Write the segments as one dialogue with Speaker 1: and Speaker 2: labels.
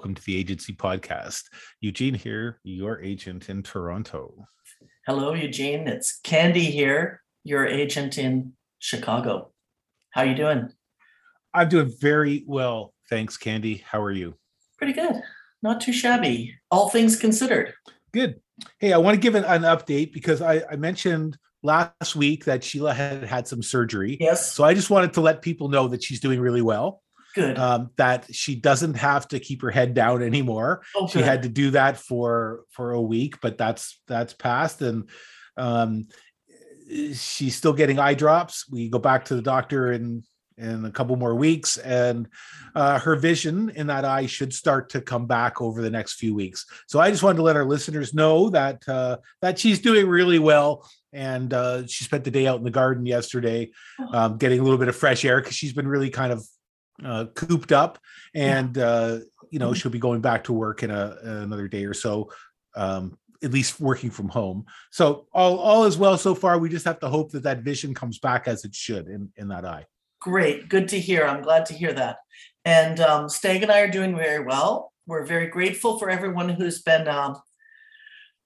Speaker 1: Welcome to the Agency Podcast. Eugene here, your agent in Toronto.
Speaker 2: Hello, Eugene. It's Candy here, your agent in Chicago. How you doing?
Speaker 1: I'm doing very well, thanks, Candy. How are you?
Speaker 2: Pretty good. Not too shabby. All things considered.
Speaker 1: Good. Hey, I want to give an, an update because I, I mentioned last week that Sheila had had some surgery.
Speaker 2: Yes.
Speaker 1: So I just wanted to let people know that she's doing really well.
Speaker 2: Good.
Speaker 1: Um, that she doesn't have to keep her head down anymore.
Speaker 2: oh,
Speaker 1: she had to do that for for a week but that's that's passed and um she's still getting eye drops we go back to the doctor in in a couple more weeks and uh, her vision in that eye should start to come back over the next few weeks so i just wanted to let our listeners know that uh, that she's doing really well and uh, she spent the day out in the garden yesterday um, getting a little bit of fresh air because she's been really kind of uh, cooped up and uh, you know
Speaker 2: Mhm.
Speaker 1: she'll be going back to work in a another day or so um at least working from home so all all is well so far we just have to hope that that vision comes back as it should in in that eye
Speaker 2: Great. Good to hear. I'm glad to hear that. And um, Stag and I are doing very well. We're very grateful for everyone who's been um,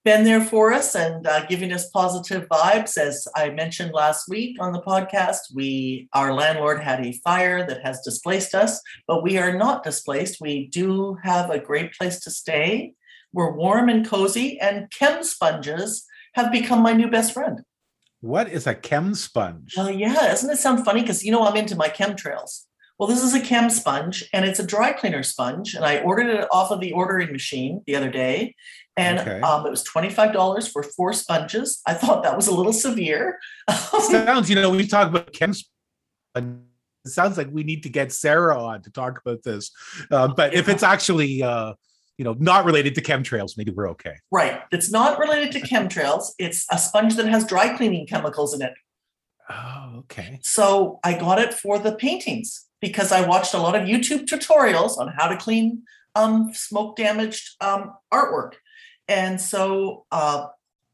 Speaker 2: been there for us and uh, giving us positive vibes. As I mentioned last week on the podcast, we our landlord had a fire that has displaced us, but we are not displaced. We do have a great place to stay. We're warm and cozy, and chem sponges have become my new best friend.
Speaker 1: what is a chem sponge
Speaker 2: Well, yeah, doesn't it sound funny? Because you know I'm into my chemtrails. Well, this is a chem sponge and it's a dry cleaner sponge. And I ordered it off of the ordering machine the other day. And
Speaker 1: Okay.
Speaker 2: um, it was $25 for four sponges. I thought that was a little severe.
Speaker 1: sounds you know we talk about chem sponge it sounds like we need to get sarah on to talk about this uh, but if it's actually uh you know not related to chemtrails maybe we're okay
Speaker 2: right. It's not related to chemtrails. It's a sponge that has dry cleaning chemicals in it.
Speaker 1: oh okay
Speaker 2: So I got it for the paintings because I watched a lot of YouTube tutorials on how to clean um, smoke damaged um, artwork. And so uh,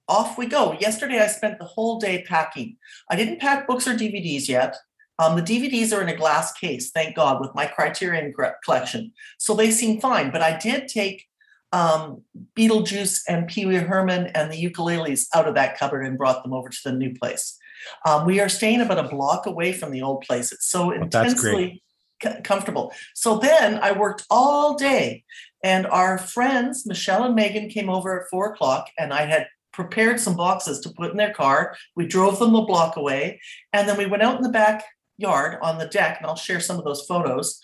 Speaker 2: off we go. Yesterday I spent the whole day packing. I didn't pack books or DVDs yet. Um, the DVDs are in a glass case, thank God, with my Criterion collection. So they seem fine. But I did take um, Beetlejuice and Pee Wee Herman and the ukuleles out of that cupboard and brought them over to the new place. Um, we are staying about a block away from the old place. It's so
Speaker 1: Oh,
Speaker 2: intensely co- comfortable. So then I worked all day, and our friends Michelle and Megan came over at four o'clock, and I had prepared some boxes to put in their car. We drove them a block away, and then we went out in the backyard on the deck, and I'll share some of those photos.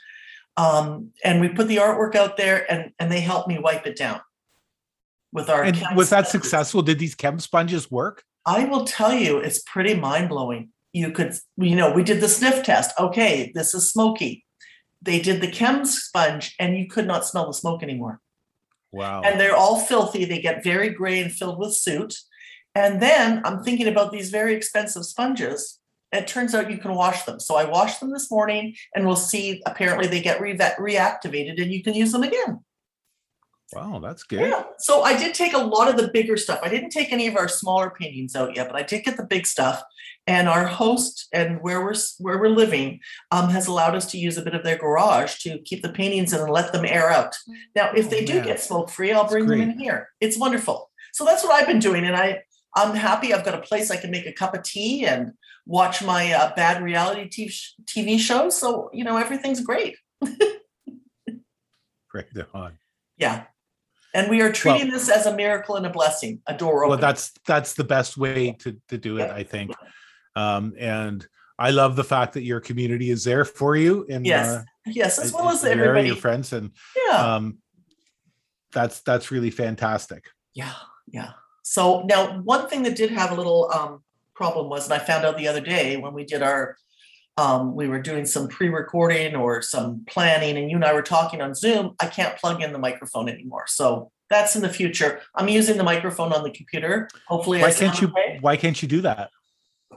Speaker 2: Um, and we put the artwork out there, and and they helped me wipe it down with our.
Speaker 1: and was that
Speaker 2: sponges.
Speaker 1: successful did these chem sponges work
Speaker 2: I will tell you, it's pretty mind blowing. You could, you know, we did the sniff test. Okay, this is smoky. They did the chem sponge, and you could not smell the smoke anymore.
Speaker 1: wow
Speaker 2: And they're all filthy. They get very gray and filled with soot. And then I'm thinking about these very expensive sponges. It turns out you can wash them. So I washed them this morning, and we'll see. Apparently, they get re- reactivated, and you can use them again.
Speaker 1: Wow that's good
Speaker 2: Yeah. So I did take a lot of the bigger stuff. I didn't take any of our smaller paintings out yet, but I did get the big stuff. And our host and where we're where we're living um, has allowed us to use a bit of their garage to keep the paintings and let them air out. Now, if
Speaker 1: Oh,
Speaker 2: they do
Speaker 1: man.
Speaker 2: get smoke free, I'll
Speaker 1: That's
Speaker 2: bring them in here. It's wonderful. So that's what I've been doing, and I I'm happy. I've got a place I can make a cup of tea and watch my uh, bad reality TV, TV shows. So you know everything's great.
Speaker 1: right on
Speaker 2: Yeah. And we are treating this as a miracle and a blessing, a door open.
Speaker 1: well that's that's the best way to to do it
Speaker 2: Yeah.
Speaker 1: i think um and i love the fact that your community is there for you and
Speaker 2: Yes,
Speaker 1: uh,
Speaker 2: yes, as well as everybody.
Speaker 1: your friends and
Speaker 2: Yeah,
Speaker 1: um that's that's really fantastic
Speaker 2: yeah, yeah. So now, one thing that did have a little um, problem was, and I found out the other day when we did our, um, we were doing some pre-recording or some planning, and you and I were talking on Zoom. I can't plug in the microphone anymore, so that's in the future. I'm using the microphone on the computer. Hopefully, I
Speaker 1: why can't you why can't you do that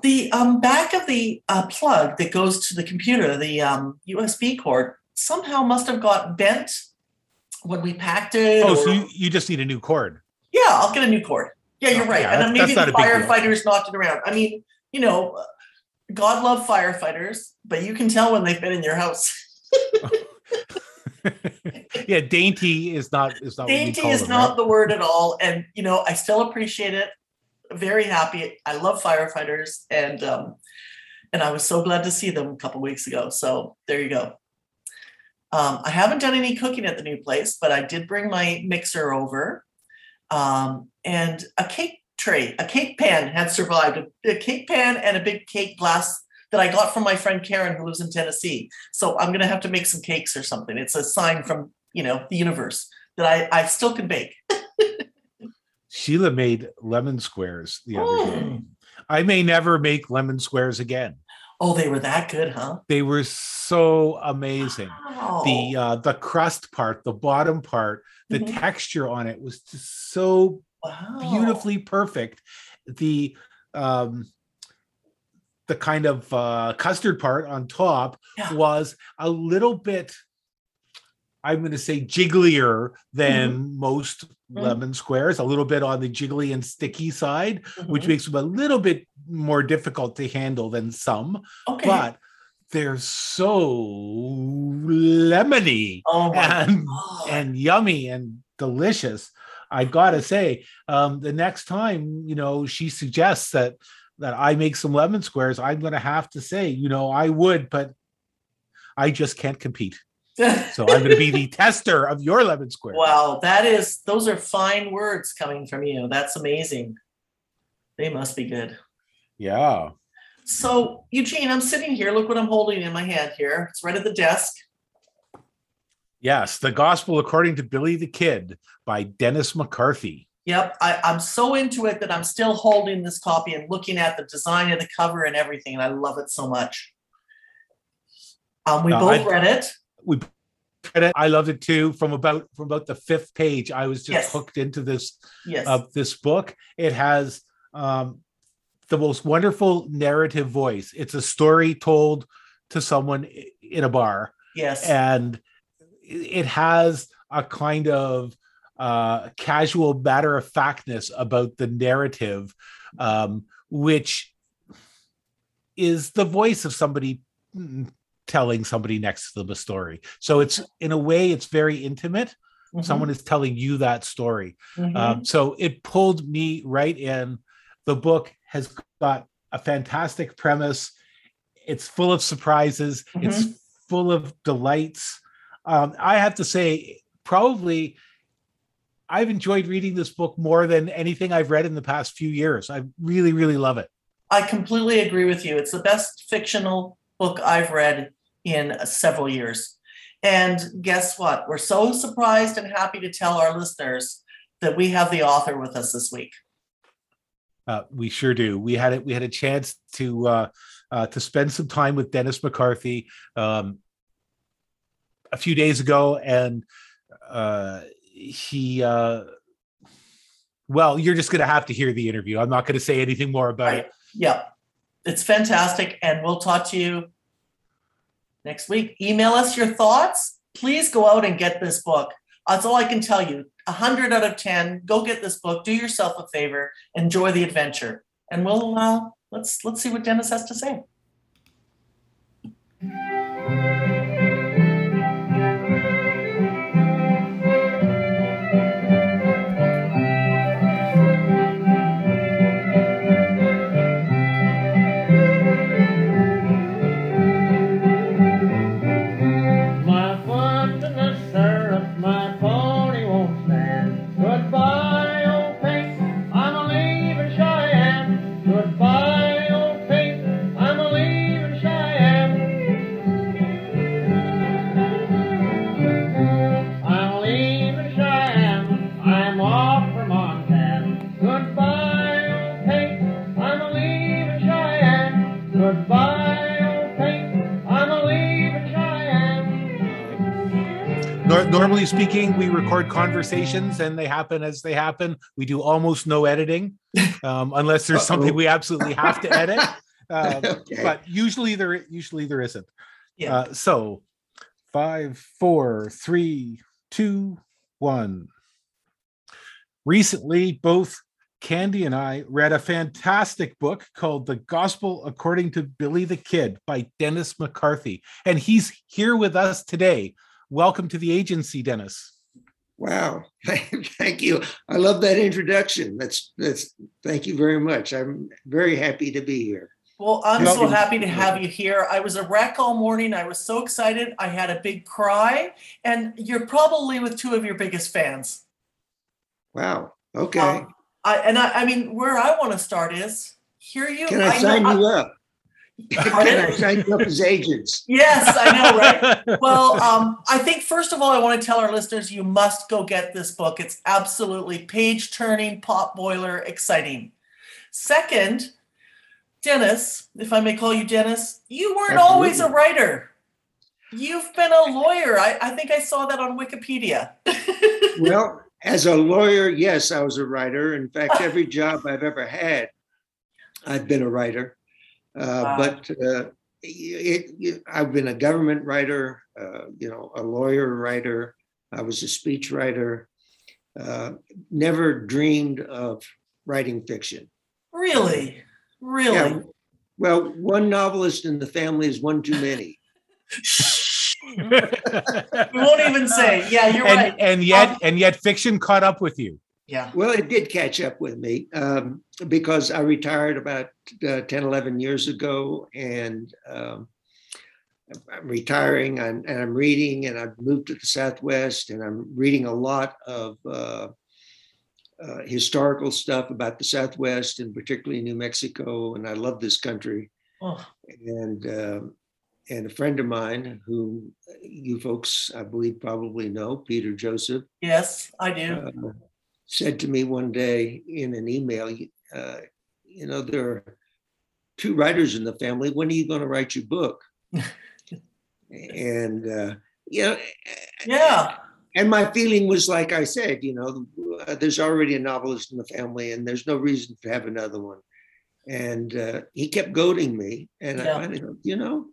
Speaker 2: The um, back of the uh, plug that goes to the computer, the um, USB cord, somehow must have got bent when we packed it.
Speaker 1: oh
Speaker 2: or-
Speaker 1: so you, you just need a new cord
Speaker 2: yeah, I'll get a new cord. Yeah, you're
Speaker 1: Oh,
Speaker 2: right.
Speaker 1: yeah,
Speaker 2: and maybe the
Speaker 1: not a big deal.
Speaker 2: firefighters knocked it around. I mean, you know, God love firefighters, but you can tell when they've been in your house.
Speaker 1: yeah, dainty is not is not
Speaker 2: dainty is
Speaker 1: them,
Speaker 2: not
Speaker 1: right?
Speaker 2: the word at all. And you know i still appreciate it. Very happy. I love firefighters. And um and i was so glad to see them a couple weeks ago. So there you go. Um i haven't done any cooking at the new place but i did bring my mixer over. Um and a cake tray a cake pan had survived a, cake pan and a big cake glass that i got from my friend karen who lives in tennessee so i'm going to have to make some cakes or something it's a sign from you know the universe that I, I still can bake.
Speaker 1: Sheila made lemon squares the other day.
Speaker 2: Mm.
Speaker 1: I may never make lemon squares again.
Speaker 2: Oh, they were that good, huh?
Speaker 1: They were so amazing.
Speaker 2: Wow.
Speaker 1: The uh, the crust part, the bottom part, the
Speaker 2: Mhm.
Speaker 1: texture on it was just so
Speaker 2: wow.
Speaker 1: beautifully perfect. The um the kind of uh, custard part on top
Speaker 2: Yeah.
Speaker 1: was a little bit i'm going to say jigglier than most
Speaker 2: Mhm.
Speaker 1: lemon squares a little bit on the jiggly and sticky side which
Speaker 2: Mhm.
Speaker 1: makes them a little bit more difficult to handle than some
Speaker 2: okay.
Speaker 1: but they're so lemony
Speaker 2: oh
Speaker 1: and
Speaker 2: God.
Speaker 1: and yummy and delicious. I gotta say, um, the next time you know she suggests that that I make some lemon squares, I'm gonna have to say, you know, I would, but I just can't compete. So I'm gonna be the tester of your lemon square.
Speaker 2: wow, that is those are fine words coming from you. That's amazing. They must be good.
Speaker 1: Yeah.
Speaker 2: So, Eugene, I'm sitting here. Look what I'm holding in my hand here. It's right at the desk.
Speaker 1: Yes, the Gospel according to Billy the Kid by Dennis McCarthy.
Speaker 2: Yep, I, I'm so into it that I'm still holding this copy and looking at the design of the cover and everything, and I love it so much. Um, we
Speaker 1: Uh,
Speaker 2: both
Speaker 1: I-
Speaker 2: read it.
Speaker 1: We read it. I loved it too. From about from about the fifth page, I was just
Speaker 2: Yes.
Speaker 1: hooked into this
Speaker 2: Yes.
Speaker 1: of this book. It has um, the most wonderful narrative voice. It's a story told to someone in a bar,
Speaker 2: yes.
Speaker 1: and it has a kind of uh, casual matter of factness about the narrative, um, which is the voice of somebody mm, telling somebody next to them a story. So it's in a way, it's very intimate.
Speaker 2: Mhm,
Speaker 1: Someone is telling you that story.
Speaker 2: mhm.
Speaker 1: Um, so it pulled me right in. The book has got a fantastic premise. It's full of surprises. It's full of delights. Um, I have to say, probably, I've enjoyed reading this book more than anything I've read in the past few years. I really, really love it.
Speaker 2: I completely agree with you. It's the best fictional book I've read in several years. And guess what? We're so surprised and happy to tell our listeners that we have the author with us this week.
Speaker 1: Uh, we sure do. We had it. We had a chance to uh, uh, to spend some time with Dennis McCarthy um, a few days ago, and uh, he. Uh, well, you're just going to have to hear the interview. I'm not going to say anything more about it.
Speaker 2: Yeah, it's fantastic. And we'll talk to you next week. Email us your thoughts. Please go out and get this book. That's all I can tell you. 100 out of 10. Go get this book. Do yourself a favor. Enjoy the adventure. And we'll uh, let's let's see what Dennis has to say.
Speaker 1: Normally speaking, we record conversations and they happen as they happen. We do almost no editing, um, unless there's something
Speaker 3: Uh-oh.
Speaker 1: we absolutely have to edit. Um,
Speaker 3: Okay.
Speaker 1: But usually there, usually there isn't.
Speaker 2: Yeah.
Speaker 1: Uh, so, five, four, three, two, one. Recently, both Candy and I read a fantastic book called The Gospel According to Billy the Kid by Dennis McCarthy. And he's here with us today welcome to the agency, Dennis.
Speaker 3: Wow, thank you. I love that introduction. That's that's. Thank you very much. I'm very happy to be here.
Speaker 2: Well, I'm
Speaker 1: Well,
Speaker 2: so happy to have you here. I was a wreck all morning. I was so excited. I had a big cry, and you're probably with two of your biggest fans.
Speaker 3: Wow. Okay.
Speaker 2: Um, I and I, I mean, where I want to start is here. You
Speaker 3: Can I
Speaker 2: know-
Speaker 3: sign you up? I sign you up as agents?
Speaker 2: Yes, I know, right? Well, um, I think first of all, I want to tell our listeners you must go get this book. It's absolutely page turning, pot boiler, exciting. Second, Dennis, if I may call you Dennis, you weren't always a writer. You've been a lawyer. I, I think I saw that on Wikipedia.
Speaker 3: Well, as a lawyer, yes, I was a writer. In fact, every job I've ever had, I've been a writer. Uh,
Speaker 2: Wow.
Speaker 3: But uh, it, it, I've been a government writer, uh, you know, a lawyer writer. I was a speech writer. Uh, never dreamed of writing fiction.
Speaker 2: really? Really?
Speaker 3: Yeah. Well, one novelist in the family is one too many.
Speaker 2: We won't even say. Yeah, you're
Speaker 1: and,
Speaker 2: right.
Speaker 1: and yet
Speaker 2: Um,
Speaker 1: and yet fiction caught up with you.
Speaker 2: Yeah.
Speaker 3: Well, it did catch up with me um, because I retired about uh, 10, 11 years ago. And um, I'm retiring and, and I'm reading, and I've moved to the Southwest, and I'm reading a lot of uh, uh, historical stuff about the Southwest and particularly New Mexico. And I love this country.
Speaker 2: Oh,
Speaker 3: And um, and a friend of mine who you folks, I believe, probably know, Peter Joseph,
Speaker 2: yes, I do.
Speaker 3: uh, said to me one day in an email, uh, you know, there are two writers in the family. When are you going to write your book? and, uh, you know,
Speaker 2: Yeah.
Speaker 3: and my feeling was like I said, you know, uh, there's already a novelist in the family and there's no reason to have another one. And uh, he kept goading me. And
Speaker 2: Yeah.
Speaker 3: I finally, thought, you know,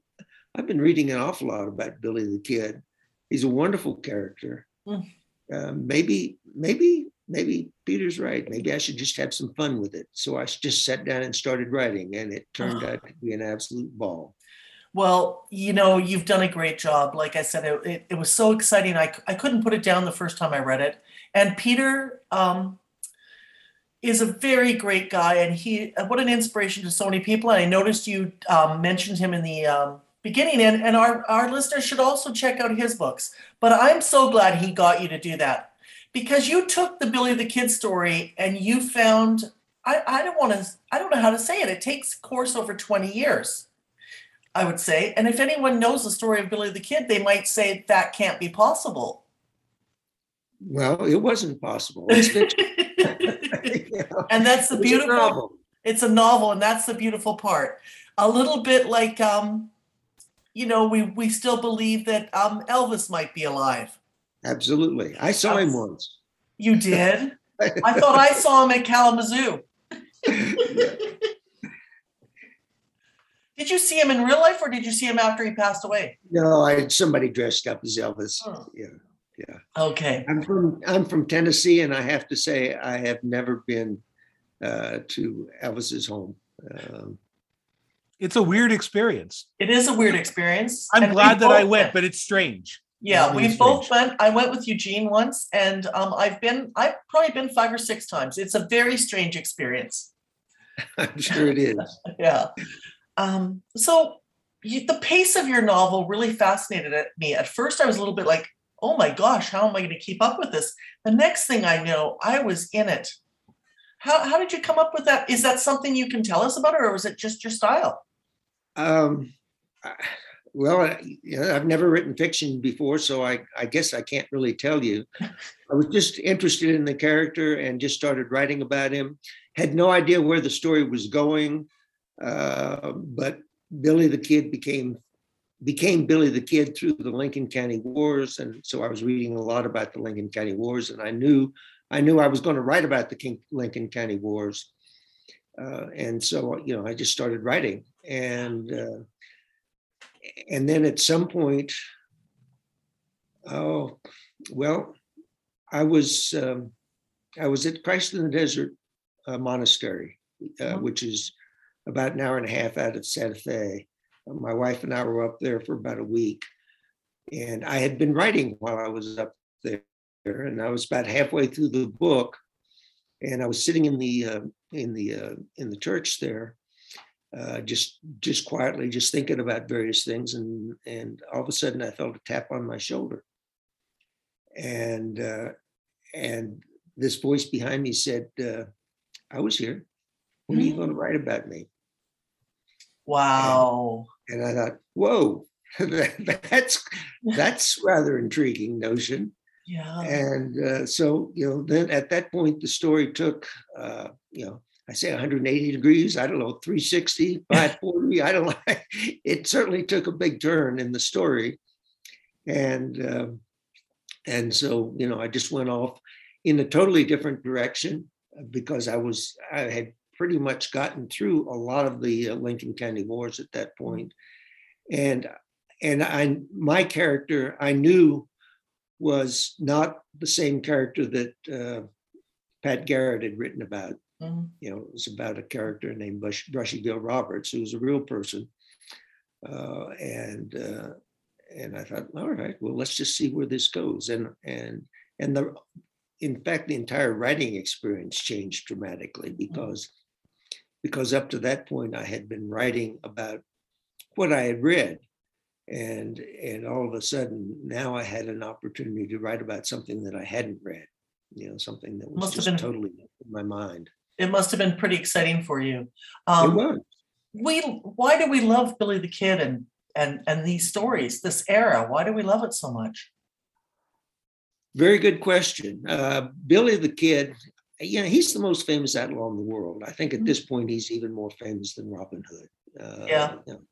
Speaker 3: I've been reading an awful lot about Billy the Kid. He's a wonderful character.
Speaker 2: Mm.
Speaker 3: Uh, maybe, maybe, maybe Peter's right. Maybe I should just have some fun with it. So I just sat down and started writing, and it turned out to be an absolute ball.
Speaker 2: Well, you know, you've done a great job. Like I said, it, it, it was so exciting. I, I couldn't put it down the first time I read it. And Peter um, is a very great guy, and he what an inspiration to so many people. And I noticed you um, mentioned him in the um, beginning, and, and our, our listeners should also check out his books. But I'm so glad he got you to do that because you took the Billy the Kid story and you found I, I don't want to I don't know how to say it. It takes course over 20 years. I would say. And if anyone knows the story of Billy the Kid, they might say that can't be possible.
Speaker 3: Well, it wasn't possible. You know,
Speaker 2: and that's the
Speaker 3: was a
Speaker 2: beautiful
Speaker 3: novel.
Speaker 2: it's a novel and that's the beautiful part. A little bit like um you know, we we still believe that um Elvis might be alive.
Speaker 3: Absolutely. I saw him once.
Speaker 2: You did? I thought I saw him at Kalamazoo. Did you see him in real life or did you see him after he passed away?
Speaker 3: No, I somebody dressed up as Elvis.
Speaker 2: Oh.
Speaker 3: Yeah.
Speaker 2: Okay.
Speaker 3: I'm from I'm from Tennessee, and I have to say I have never been uh, to Elvis's home. Um,
Speaker 1: It's a weird experience.
Speaker 2: It is a weird experience.
Speaker 1: I'm
Speaker 2: and we
Speaker 1: glad that I
Speaker 2: both
Speaker 1: went, but it's strange.
Speaker 2: Yeah,
Speaker 1: That
Speaker 2: we
Speaker 1: is
Speaker 2: both went. I went with Eugene once, and um, I've been. I've probably been five or six times. It's a very strange experience.
Speaker 3: I'm sure it is.
Speaker 2: Yeah. Um, so you, the pace of your novel really fascinated me. At first, I was a little bit like, "Oh my gosh, how am I going to keep up with this?" The next thing I know, I was in it. How how did you come up with that? Is that something you can tell us about, or was it just your style?
Speaker 3: Um, I- well, I- you know, I've never written fiction before, so I, I guess I can't really tell you. I was just interested in the character and just started writing about him. Had no idea where the story was going, uh, but Billy the Kid became became Billy the Kid through the Lincoln County Wars, and so I was reading a lot about the Lincoln County Wars, and I knew I knew I was going to write about the King, Lincoln County Wars, uh, and so you know I just started writing, and uh, and then at some point, oh well, I was um, I was at Christ in the Desert uh, Monastery, uh,
Speaker 2: Mhm.
Speaker 3: which is about an hour and a half out of Santa Fe. My wife and I were up there for about a week, and I had been writing while I was up there, and I was about halfway through the book, and I was sitting in the uh, in the uh, in the church there, uh, just just quietly, just thinking about various things, and and all of a sudden I felt a tap on my shoulder, and uh, and this voice behind me said, uh, "I was here. What are you going to write about me?"
Speaker 2: Wow.
Speaker 3: And I thought, "Whoa, that's that's rather intriguing notion."
Speaker 2: Yeah.
Speaker 3: And uh, so, you know, then at that point, the story took, uh, you know, I say 180 degrees, I don't know, 360, 540, I don't know. It certainly took a big turn in the story. And, um, and so, you know, I just went off in a totally different direction because I was, I had pretty much gotten through a lot of the uh, Lincoln County wars at that point. And, and I, my character, I knew was not the same character that uh, Pat Garrett had written about.
Speaker 2: Mhm.
Speaker 3: You know, it was about a character named Bush, Brushy Bill Roberts, who was a real person. Uh, and uh, and I thought, all right, well, let's just see where this goes. And and and the in fact, the entire writing experience changed dramatically because because up to that point I had been writing about what I had read and and all of a sudden now i had an opportunity to write about something that i hadn't read you know something that was
Speaker 2: Must
Speaker 3: just totally in my mind
Speaker 2: It must have been pretty exciting for you.
Speaker 3: it
Speaker 2: Um,
Speaker 3: was
Speaker 2: we why do we love Billy the Kid and and and these stories, this era? Why do we love it so much?
Speaker 3: very good question uh, billy the kid you know he's the most famous outlaw in the world i think at
Speaker 2: Mhm.
Speaker 3: this point he's even more famous than robin hood uh,
Speaker 2: Yeah.
Speaker 3: you know,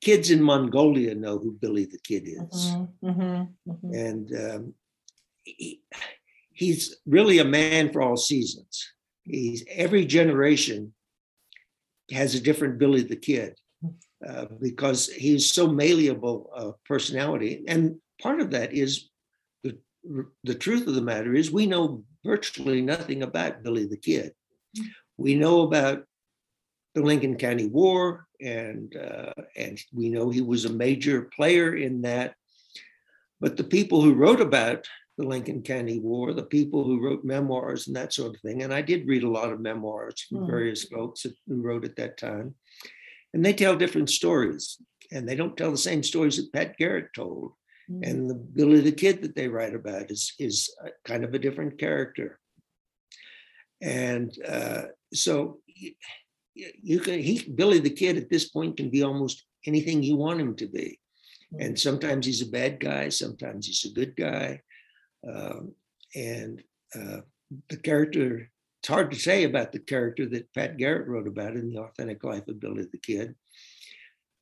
Speaker 3: kids in mongolia know who billy the kid is
Speaker 2: Mhm, mhm, mhm.
Speaker 3: and um, he, he's really a man for all seasons. He's every generation has a different Billy the Kid uh, because he's so malleable uh, personality, and part of that is the the truth of the matter is we know virtually nothing about Billy the Kid. We know about the Lincoln County War, and uh, and we know he was a major player in that. But the people who wrote about the Lincoln County War, the people who wrote memoirs and that sort of thing, and I did read a lot of memoirs from
Speaker 2: Mhm.
Speaker 3: various folks who wrote at that time, and they tell different stories, and they don't tell the same stories that Pat Garrett told.
Speaker 2: Mhm.
Speaker 3: And the Billy the Kid that they write about is is a- kind of a different character. And uh, so you can he Billy the Kid at this point can be almost anything you want him to be. And sometimes he's a bad guy, sometimes he's a good guy. Um, and uh, the character, it's hard to say about the character that Pat Garrett wrote about in The Authentic Life of Billy the Kid.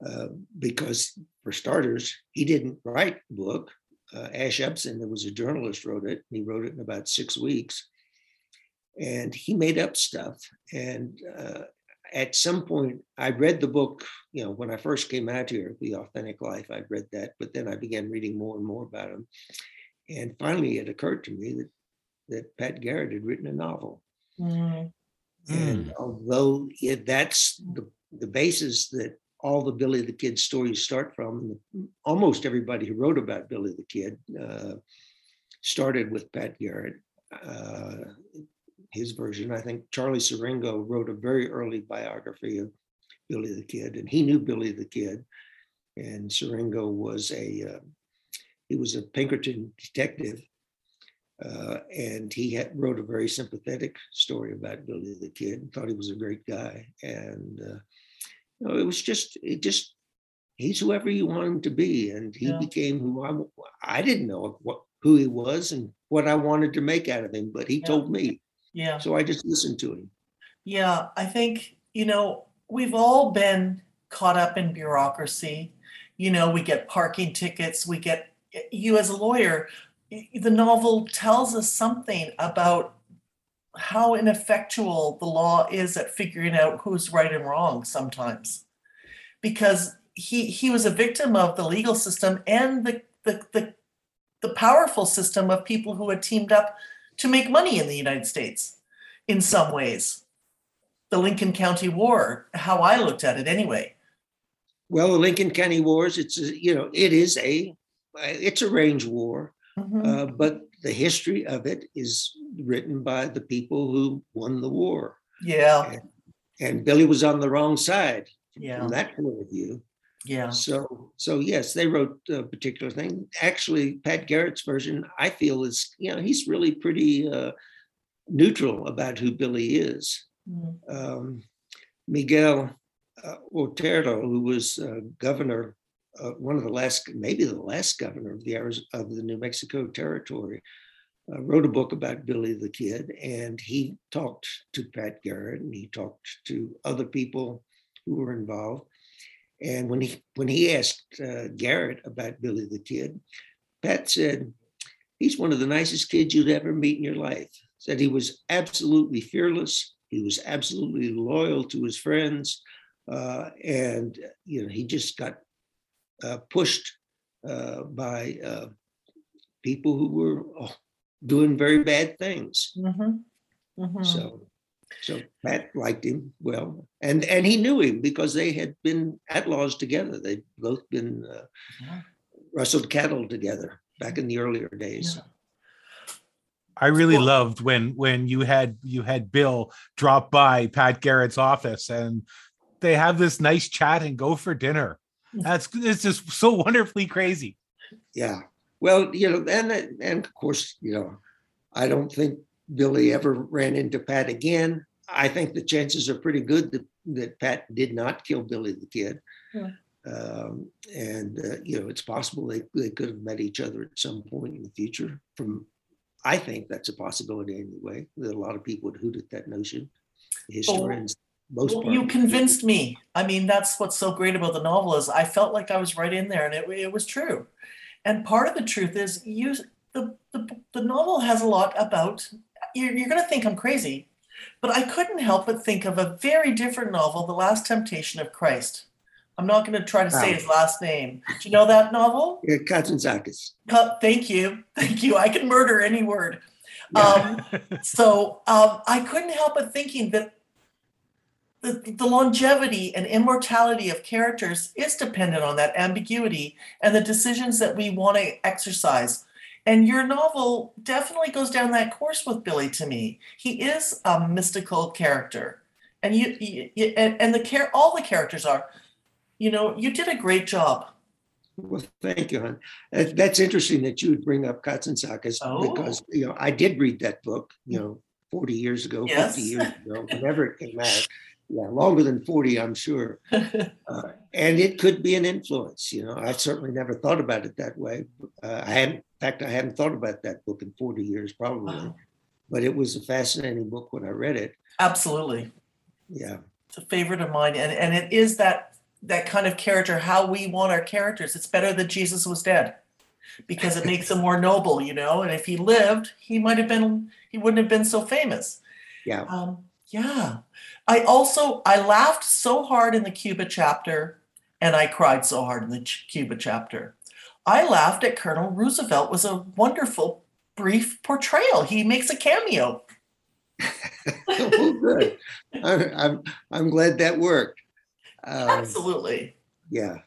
Speaker 3: Uh, because, for starters, he didn't write the book. Uh, Ash Upson, that was a journalist, wrote it. He wrote it in about six weeks. And he made up stuff. And uh, at some point, I read the book, you know, when I first came out here, The Authentic Life, I read that, but then I began reading more and more about him. And finally, it occurred to me that, that Pat Garrett had written a novel.
Speaker 2: Mhm.
Speaker 3: And although it, that's the, the basis that all the Billy the Kid stories start from, almost everybody who wrote about Billy the Kid uh, started with Pat Garrett. Uh, his version, I think Charlie Siringo wrote a very early biography of Billy the Kid, and he knew Billy the Kid. And Siringo was a uh, he was a Pinkerton detective, uh, and he had, wrote a very sympathetic story about Billy the Kid. And thought he was a great guy, and uh, you know, it was just it just he's whoever you want him to be, and he
Speaker 2: Yeah.
Speaker 3: became who I I didn't know what who he was and what I wanted to make out of him, but he
Speaker 2: Yeah.
Speaker 3: told me,
Speaker 2: Yeah.
Speaker 3: so I just listened to him.
Speaker 2: Yeah, I think, you know, we've all been caught up in bureaucracy. You know, we get parking tickets, we get, you as a lawyer, the novel tells us something about how ineffectual the law is at figuring out who's right and wrong sometimes. Because he he was a victim of the legal system and the the the, the powerful system of people who had teamed up to make money in the United States in some ways the Lincoln County War, how I looked at it anyway.
Speaker 3: Well, the Lincoln County Wars, it's you know, it is a it's a range war,
Speaker 2: Mhm.
Speaker 3: uh, but the history of it is written by the people who won the war.
Speaker 2: yeah,
Speaker 3: And Billy was on the wrong side
Speaker 2: yeah,
Speaker 3: from that point of view.
Speaker 2: yeah.
Speaker 3: So, so yes, they wrote a particular thing. Actually, Pat Garrett's version, I feel is, you know, he's really pretty uh, neutral about who Billy is.
Speaker 2: Mm.
Speaker 3: Um, Miguel uh, Otero, who was uh, governor, uh, one of the last, maybe the last governor of the Ariz- of the New Mexico Territory, uh, wrote a book about Billy the Kid, and he talked to Pat Garrett, and he talked to other people who were involved. And when he when he asked uh, Garrett about Billy the Kid, Pat said, "He's one of the nicest kids you'd ever meet in your life." Said he was absolutely fearless. He was absolutely loyal to his friends, uh, and you know he just got pushed uh, by uh, people who were oh, doing very bad things.
Speaker 2: Mhm. Mhm.
Speaker 3: So, so Pat liked him well, and and he knew him because they had been outlaws together. They'd both been uh,
Speaker 2: Yeah.
Speaker 3: rustled cattle together back in the earlier days.
Speaker 2: Yeah.
Speaker 1: I really
Speaker 2: Well-
Speaker 1: loved when when you had you had Bill drop by Pat Garrett's office and they have this nice chat and go for dinner. That's it's just so wonderfully crazy.
Speaker 3: Yeah. Well, you know, and and of course, you know, I don't think Billy ever ran into Pat again. I think the chances are pretty good that, that Pat did not kill Billy the Kid.
Speaker 2: Yeah.
Speaker 3: Um, and uh, you know, it's possible they, they could have met each other at some point in the future. From I think that's a possibility anyway. That a lot of people would hoot at that notion. Historians, most
Speaker 2: Well,
Speaker 3: part,
Speaker 2: you convinced me. I mean, that's what's so great about the novel is I felt like I was right in there, and it, it was true. And part of the truth is, you the the, the novel has a lot about. You're, you're going to think I'm crazy, but I couldn't help but think of a very different novel, The Last Temptation of Christ. I'm not going to try to say his last name. Do you know that novel?
Speaker 3: Yeah, Kazantzakis.
Speaker 2: Cut- Thank you, thank you. I can murder any word. Um, so um, I couldn't help but thinking that the, the longevity and immortality of characters is dependent on that ambiguity and the decisions that we want to exercise. And your novel definitely goes down that course with Billy to me. He is a mystical character, and you, you, and, and the care all the characters are. You know, you did a great job.
Speaker 3: Well, thank you, hon. Uh, that's interesting that you would bring up Kazantzakis
Speaker 2: Oh.
Speaker 3: because, you know, I did read that book, you know, 40 years ago,
Speaker 2: Yes.
Speaker 3: 50 years ago, whenever it came out. Yeah, longer than 40, I'm sure. Uh, and it could be an influence, you know. I've certainly never thought about it that way. Uh, I hadn't, in fact, I hadn't thought about that book in 40 years, probably.
Speaker 2: Wow.
Speaker 3: But it was a fascinating book when I read it.
Speaker 2: Absolutely.
Speaker 3: Yeah.
Speaker 2: it's a favorite of mine and and it is that that kind of character how we want our characters it's better that jesus was dead because it makes him more noble you know and if he lived he might have been he wouldn't have been so famous
Speaker 3: Yeah.
Speaker 2: um yeah i also i laughed so hard in the cuba chapter and i cried so hard in the cuba chapter i laughed at colonel roosevelt was a wonderful brief portrayal he makes a cameo
Speaker 3: oh, good. I, I'm, I'm glad that worked. Um,
Speaker 2: absolutely
Speaker 3: yeah.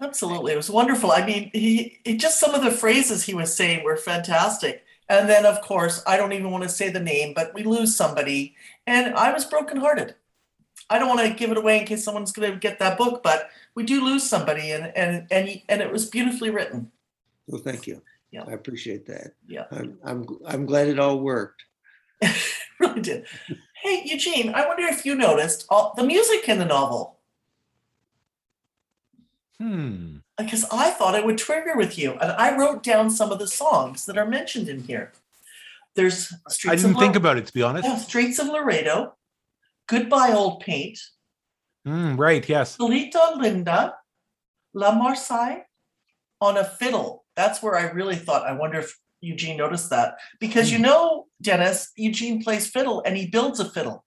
Speaker 2: Absolutely. It was wonderful. I mean, he, he just some of the phrases he was saying were fantastic. And then, of course, I don't even want to say the name, but we lose somebody. And I was brokenhearted. I don't want to give it away in case someone's going to get that book, but we do lose somebody. And, and, and, and it was beautifully written.
Speaker 3: Well, thank you.
Speaker 2: Yeah.
Speaker 3: I appreciate that.
Speaker 2: Yeah.
Speaker 3: I'm, I'm, I'm glad it all worked.
Speaker 2: really did. Hey, Eugene, I wonder if you noticed all the music in the novel.
Speaker 1: Hmm.
Speaker 2: because I thought it would trigger with you. And I wrote down some of the songs that are mentioned in here. There's streets.
Speaker 1: I didn't
Speaker 2: of
Speaker 1: think
Speaker 2: Lo-
Speaker 1: about it to be honest.
Speaker 2: yeah, Streets of Laredo, Goodbye Old Paint,
Speaker 1: Hmm, right, yes.
Speaker 2: Cielito Lindo, La Marseille, on a fiddle. That's where I really thought, I wonder if Eugene noticed that. Because you know, Dennis, Eugene plays fiddle and he builds a fiddle.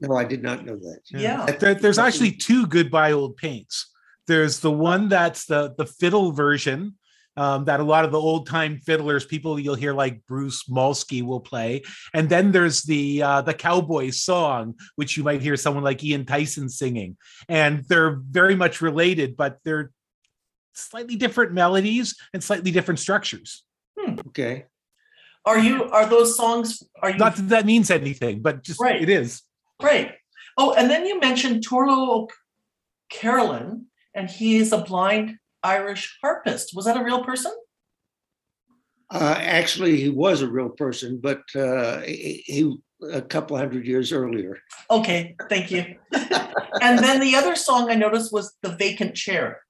Speaker 3: No, I did not know that.
Speaker 2: Yeah.
Speaker 1: There- there's actually two goodbye old paints. There's the one that's the the fiddle version um, that a lot of the old time fiddlers, people you'll hear like Bruce Molsky will play, and then there's the uh, the cowboy song, which you might hear someone like Ian Tyson singing, and they're very much related, but they're slightly different melodies and slightly different structures.
Speaker 3: Okay.
Speaker 2: Are you are those songs? Are you
Speaker 1: Not that that means anything, but just
Speaker 2: Right.
Speaker 1: it is.
Speaker 2: Right. Oh, and then you mentioned Turlough O'Carolan, and he is a blind Irish harpist. Was that a real person?
Speaker 3: Uh, actually, he was a real person, but uh, he, he a couple hundred years earlier.
Speaker 2: Okay, thank you. and then the other song I noticed was The Vacant Chair.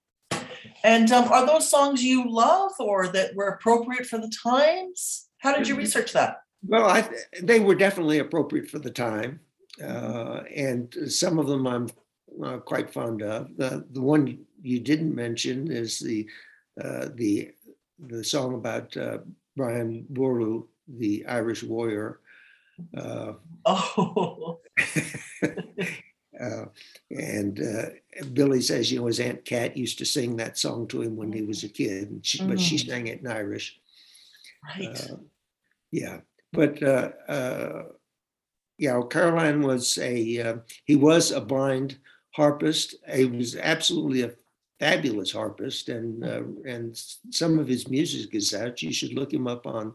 Speaker 2: And um, are those songs you love or that were appropriate for the times? How did you research that?
Speaker 3: Well, I, they were definitely appropriate for the time, uh, and some of them I'm uh, quite fond of. The the one you didn't mention is the uh, the the song about uh, Brian Boru, the Irish warrior. Uh,
Speaker 2: Oh,
Speaker 3: uh, and uh, Billy says, you know, his aunt Cat used to sing that song to him when he was a kid, and she, but she
Speaker 2: Mm.
Speaker 3: sang it in Irish.
Speaker 2: right.
Speaker 3: Uh, yeah, but uh, uh, yeah, Carolan was a he was a blind harpist. He was absolutely a fabulous harpist, and uh, and some of his music is out. You should look him up on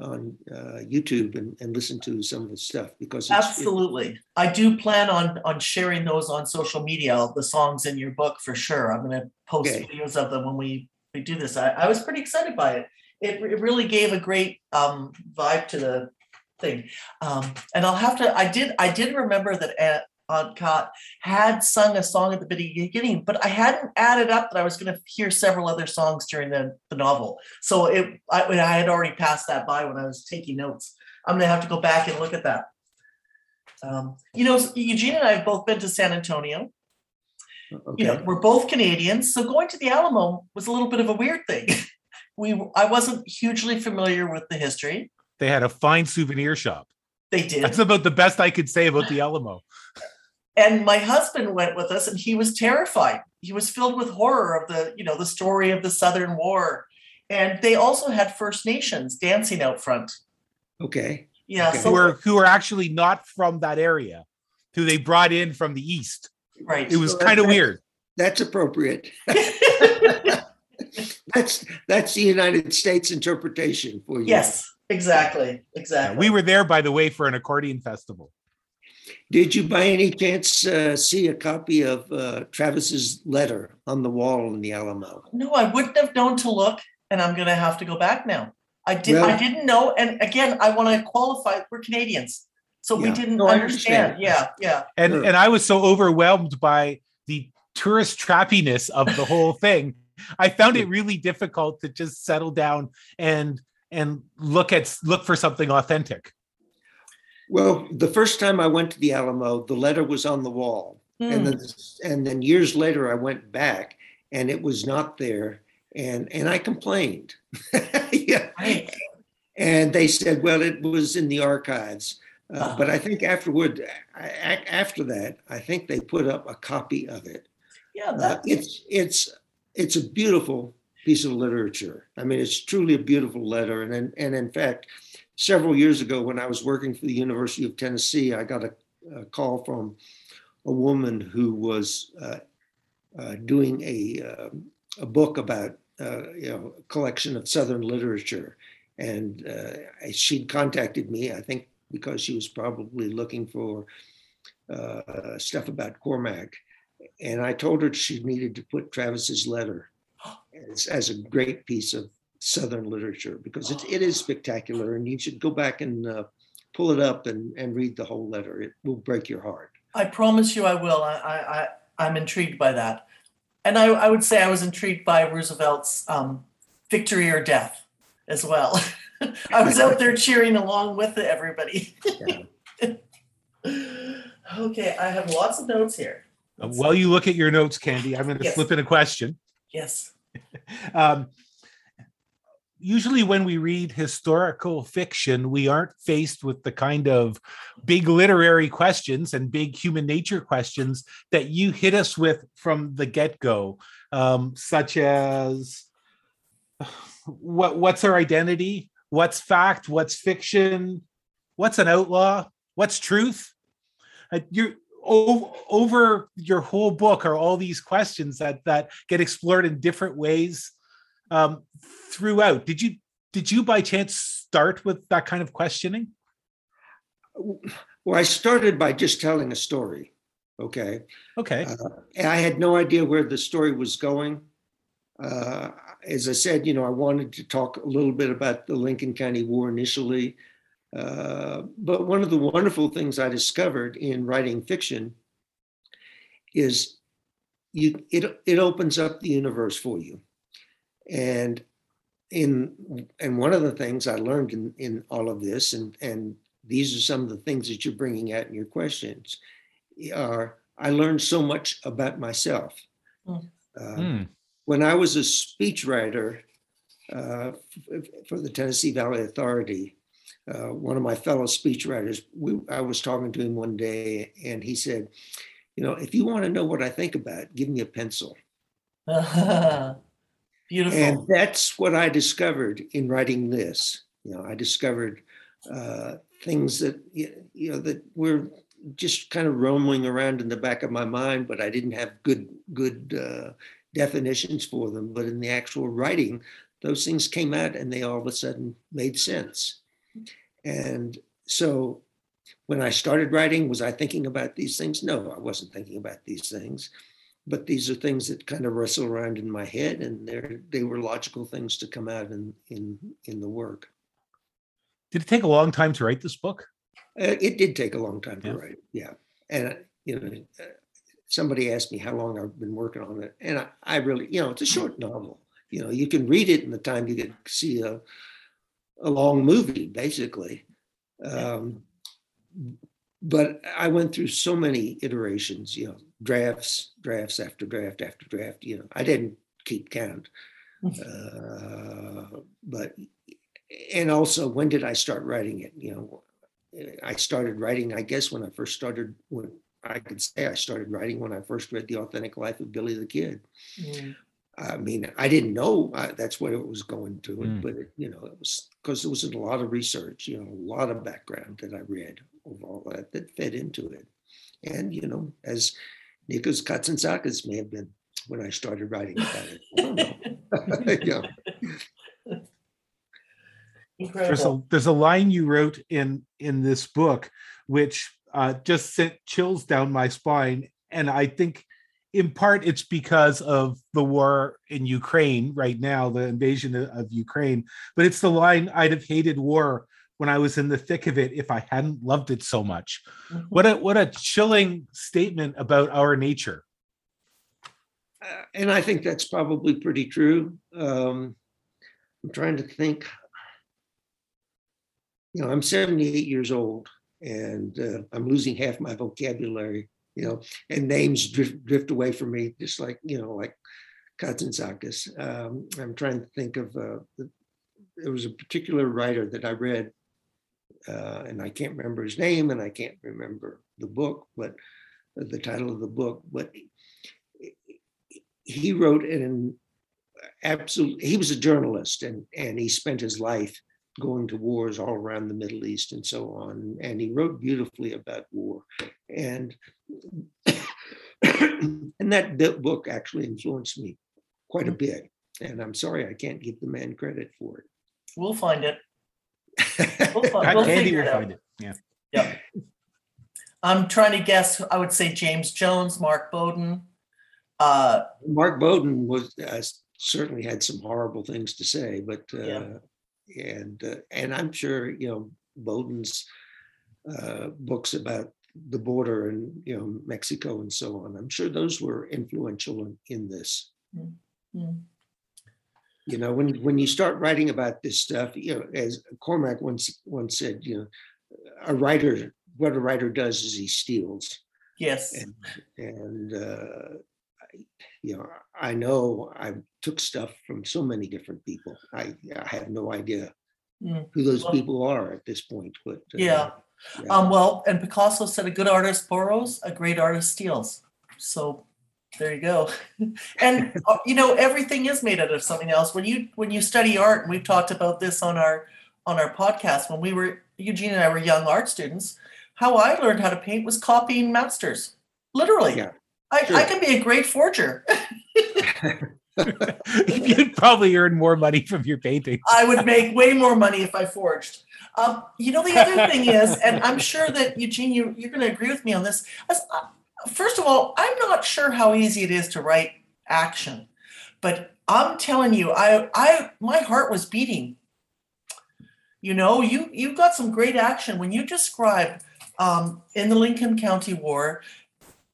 Speaker 3: on uh, YouTube and, and listen to some of his stuff because
Speaker 2: Absolutely. I do plan on on sharing those on social media, the songs in your book for sure. I'm gonna post
Speaker 3: Okay.
Speaker 2: videos of them when we we do this. I, I was pretty excited by it. It, it really gave a great um vibe to the thing. Um and I'll have to I did I did remember that Had sung a song at the beginning, but I hadn't added up that I was gonna hear several other songs during the, the novel. So it I, I had already passed that by when I was taking notes. I'm gonna have to go back and look at that. Um, you know, Eugene and I have both been to San Antonio. Okay. You know, we're both Canadians, so going to the Alamo was a little bit of a weird thing. We, I wasn't hugely familiar with the history.
Speaker 1: They had a fine souvenir shop.
Speaker 2: They did,
Speaker 1: That's about the best I could say about the Alamo.
Speaker 2: And my husband went with us, and he was terrified. He was filled with horror of the, you know, the story of the Southern War, and they also had First Nations dancing out front.
Speaker 3: okay.
Speaker 2: Yeah,
Speaker 3: Okay.
Speaker 1: Who are who are actually not from that area, who they brought in from the east.
Speaker 2: right.
Speaker 1: It was
Speaker 3: So
Speaker 1: kind of weird.
Speaker 3: That's appropriate. that's that's the United States interpretation for you.
Speaker 2: yes, exactly,
Speaker 1: Yeah,
Speaker 2: exactly.
Speaker 1: we were there, by the way, for an accordion festival.
Speaker 3: Did you by any chance uh, see a copy of uh, Travis's letter on the wall in the Alamo?
Speaker 2: No, I wouldn't have known to look, and I'm gonna have to go back now. I did, I
Speaker 3: Well-
Speaker 2: didn't know, and again, I want to qualify, we're Canadians. So we didn't
Speaker 3: No,
Speaker 2: understand,
Speaker 3: understand.
Speaker 2: yeah, yeah,
Speaker 1: And
Speaker 3: Sure.
Speaker 1: and I was so overwhelmed by the tourist trappiness of the whole thing. I found it really difficult to just settle down and and look at look for something authentic.
Speaker 3: Well, the first time I went to the Alamo, the letter was on the wall, and
Speaker 2: Hmm,
Speaker 3: then and then years later I went back and it was not there, and and I complained. yeah,
Speaker 2: right,
Speaker 3: and they said, well, it was in the archives. Uh,
Speaker 2: Uh-huh.
Speaker 3: But I think afterward, I, after that, I think they put up a copy of it.
Speaker 2: yeah,
Speaker 3: Uh,
Speaker 2: that,
Speaker 3: it's it's it's a beautiful piece of literature. I mean, it's truly a beautiful letter. And and in fact, several years ago, when I was working for the University of Tennessee, I got a, a call from a woman who was uh, uh, doing a um a book about uh, you know a collection of Southern literature, and uh, she contacted me. I think because she was probably looking for uh, stuff about Cormac and I told her she needed to put Travis's letter as, as a great piece of Southern literature because it, it is spectacular, and you should go back and uh, pull it up and, and read the whole letter. It will break your heart.
Speaker 2: I promise you I will, I, I, I, I'm intrigued by that. And I, I would say I was intrigued by Roosevelt's um, victory or death as well. I was out there cheering along with everybody. Okay, I have lots of notes here.
Speaker 1: Uh, While you look at your notes, Candy, I'm going to
Speaker 2: Yes.
Speaker 1: slip in a question.
Speaker 2: Yes,
Speaker 1: Um, usually, when we read historical fiction, we aren't faced with the kind of big literary questions and big human nature questions that you hit us with from the get go, um, such as what what's our identity, what's fact, what's fiction, what's an outlaw, what's truth. Uh, you're over your whole book are all these questions that that get explored in different ways um, throughout. Did you did you by chance start with that kind of questioning?
Speaker 3: Well, I started by just telling a story. Okay.
Speaker 1: Okay.
Speaker 3: Uh, I had no idea where the story was going. Uh, as I said, you know, I wanted to talk a little bit about the Lincoln County War initially. Uh, but one of the wonderful things I discovered in writing fiction is you it it opens up the universe for you. And in and one of the things I learned in, in all of this, and and these are some of the things that you're bringing out in your questions, are I learned so much about myself.
Speaker 2: Mm.
Speaker 3: Uh,
Speaker 1: Hmm.
Speaker 3: when I was a speechwriter uh, for the Tennessee Valley Authority, uh, one of my fellow speechwriters, we, I was talking to him one day, and he said, "You know, if you want to know what I think about, give me a pencil."
Speaker 2: Beautiful.
Speaker 3: And that's what I discovered in writing this. You know, I discovered uh, things that you know that were just kind of roaming around in the back of my mind, but I didn't have good good uh, definitions for them. But in the actual writing, those things came out, and they all of a sudden made sense. And so, when I started writing, was I thinking about these things? No, I wasn't thinking about these things but these are things that kind of wrestle around in my head and they're they were logical things to come out in in in the work.
Speaker 1: Did it take a long time to write this book?
Speaker 3: uh, it did take a long time to
Speaker 1: Yeah.
Speaker 3: write yeah. And you know uh, somebody asked me how long i've been working on it and I, I really you know it's a short novel. You know you can read it in the time you can see a a long movie basically. Um, but I went through so many iterations, you know, drafts, drafts after draft after draft. You know, I didn't keep count. Uh, but and also, when did I start writing it? You know, I started writing, I guess, when I first started. When I could say I started writing when I first read the authentic life of Billy the Kid.
Speaker 2: Mm.
Speaker 3: I mean, I didn't know uh, that's what it was going to,
Speaker 1: Mm.
Speaker 3: but it, you know, it was because there was a lot of research, you know, a lot of background that I read of all that that fed into it, and you know, as Nikos Kazantzakis may have been when I started writing about it. I don't know. yeah.
Speaker 1: There's a there's a line you wrote in in this book which uh, just sent chills down my spine, and I think in part it's because of the war in Ukraine right now, the invasion of- of Ukraine. But it's the line I'd have hated war when I was in the thick of it if I hadn't loved it so much.
Speaker 2: Mhm.
Speaker 1: What a what a chilling statement about our nature.
Speaker 3: Uh, and I think that's probably pretty true. Um, I'm trying to think. You know, I'm 78 years old, and uh, I'm losing half my vocabulary. You know, and names drift, drift away from me, just like you know, like Kazantzakis. Um, I'm trying to think of. Uh, the, there was a particular writer that I read, uh, and I can't remember his name, and I can't remember the book, but the title of the book, but he wrote an absolute he was a journalist and and he spent his life going to wars all around the middle east and so on and he wrote beautifully about war and and that book actually influenced me quite a bit and i'm sorry i can't give the man credit for it.
Speaker 2: We'll find it.
Speaker 3: It
Speaker 2: We'll find, we'll
Speaker 1: Candy
Speaker 2: figure
Speaker 1: will
Speaker 2: it out.
Speaker 1: find it. Yeah.
Speaker 2: Yep. I'm trying to guess. I would say James Jones, Mark Bowden. Uh,
Speaker 3: mark bowden was uh, certainly had some horrible things to say but uh,
Speaker 2: Yeah.
Speaker 3: and uh, and i'm sure you know bowden's uh, books about the border and you know Mexico and so on. I'm sure those were influential in, in this.
Speaker 2: mm,
Speaker 3: You know, when when you start writing about this stuff, you know, as Cormac once once said, you know, a writer, what a writer does is he steals,
Speaker 2: yes.
Speaker 3: and and uh, you know, I know I took stuff from so many different people. I I have no idea
Speaker 2: Mm.
Speaker 3: who those
Speaker 2: Well-
Speaker 3: people are at this point, but uh,
Speaker 2: Yeah.
Speaker 3: yeah.
Speaker 2: Um, well, and Picasso said a good artist borrows, a great artist steals. So there you go. and uh, you know, everything is made out of something else. When you when you study art, and we've talked about this on our on our podcast, when we were Eugene and I were young art students, how I learned how to paint was copying masters. Literally.
Speaker 3: Yeah,
Speaker 2: I,
Speaker 3: sure.
Speaker 2: I can be a great forger.
Speaker 1: You'd probably earn more money from your painting.
Speaker 2: I would make way more money if I forged. Um, you know, the other thing is, and I'm sure that Eugene, you, you're going to agree with me on this. As, uh, first of all, I'm not sure how easy it is to write action, but I'm telling you, I, I, my heart was beating. You know, you you got some great action when you described um, in the Lincoln County War.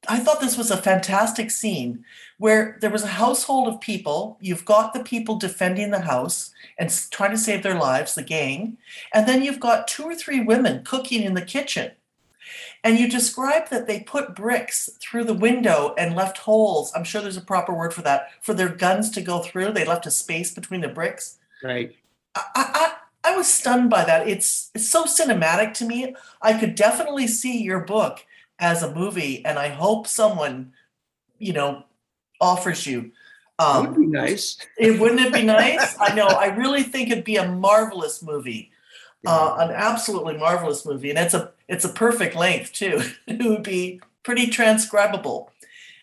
Speaker 2: I thought this was a fantastic scene where there was a household of people. You've got the people defending the house and trying to save their lives, the gang. And then you've got two or three women cooking in the kitchen. And you describe that they put bricks through the window and left holes. I'm sure there's a proper word for that, for their guns to go through. They left a space between the bricks.
Speaker 3: right.
Speaker 2: I, I, I was stunned by that. It's it's so cinematic to me. I could definitely see your book as a movie, and I hope someone, you know, offers you.
Speaker 3: That would
Speaker 2: Um,
Speaker 3: be nice.
Speaker 2: it wouldn't it be nice? I know. I really think it'd be a marvelous movie, uh, an absolutely marvelous movie, and it's a it's a perfect length too. it would be pretty transcribable.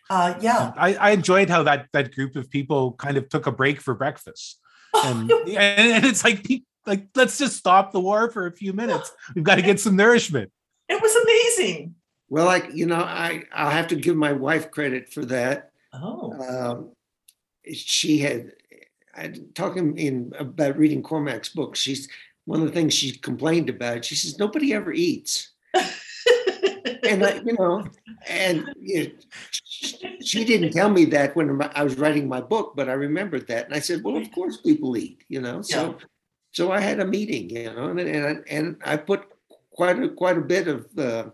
Speaker 2: Uh, yeah.
Speaker 1: I, I enjoyed how that that group of people kind of took a break for breakfast, and and, and it's like like let's just stop the war for a few minutes. We've got to get some nourishment.
Speaker 2: It was amazing.
Speaker 3: Well, like you know, I I'll have to give my wife credit for that.
Speaker 2: Oh,
Speaker 3: Um, she had I talking in about reading Cormac's book. She's one of the things she complained about. She says nobody ever eats, and I, you know, and she- didn't tell me that when I was writing my book, but I remembered that, and I said, "Well, of course people eat," you know. So, so I had a meeting, you know, and and, and I put quite a quite a bit of, uh,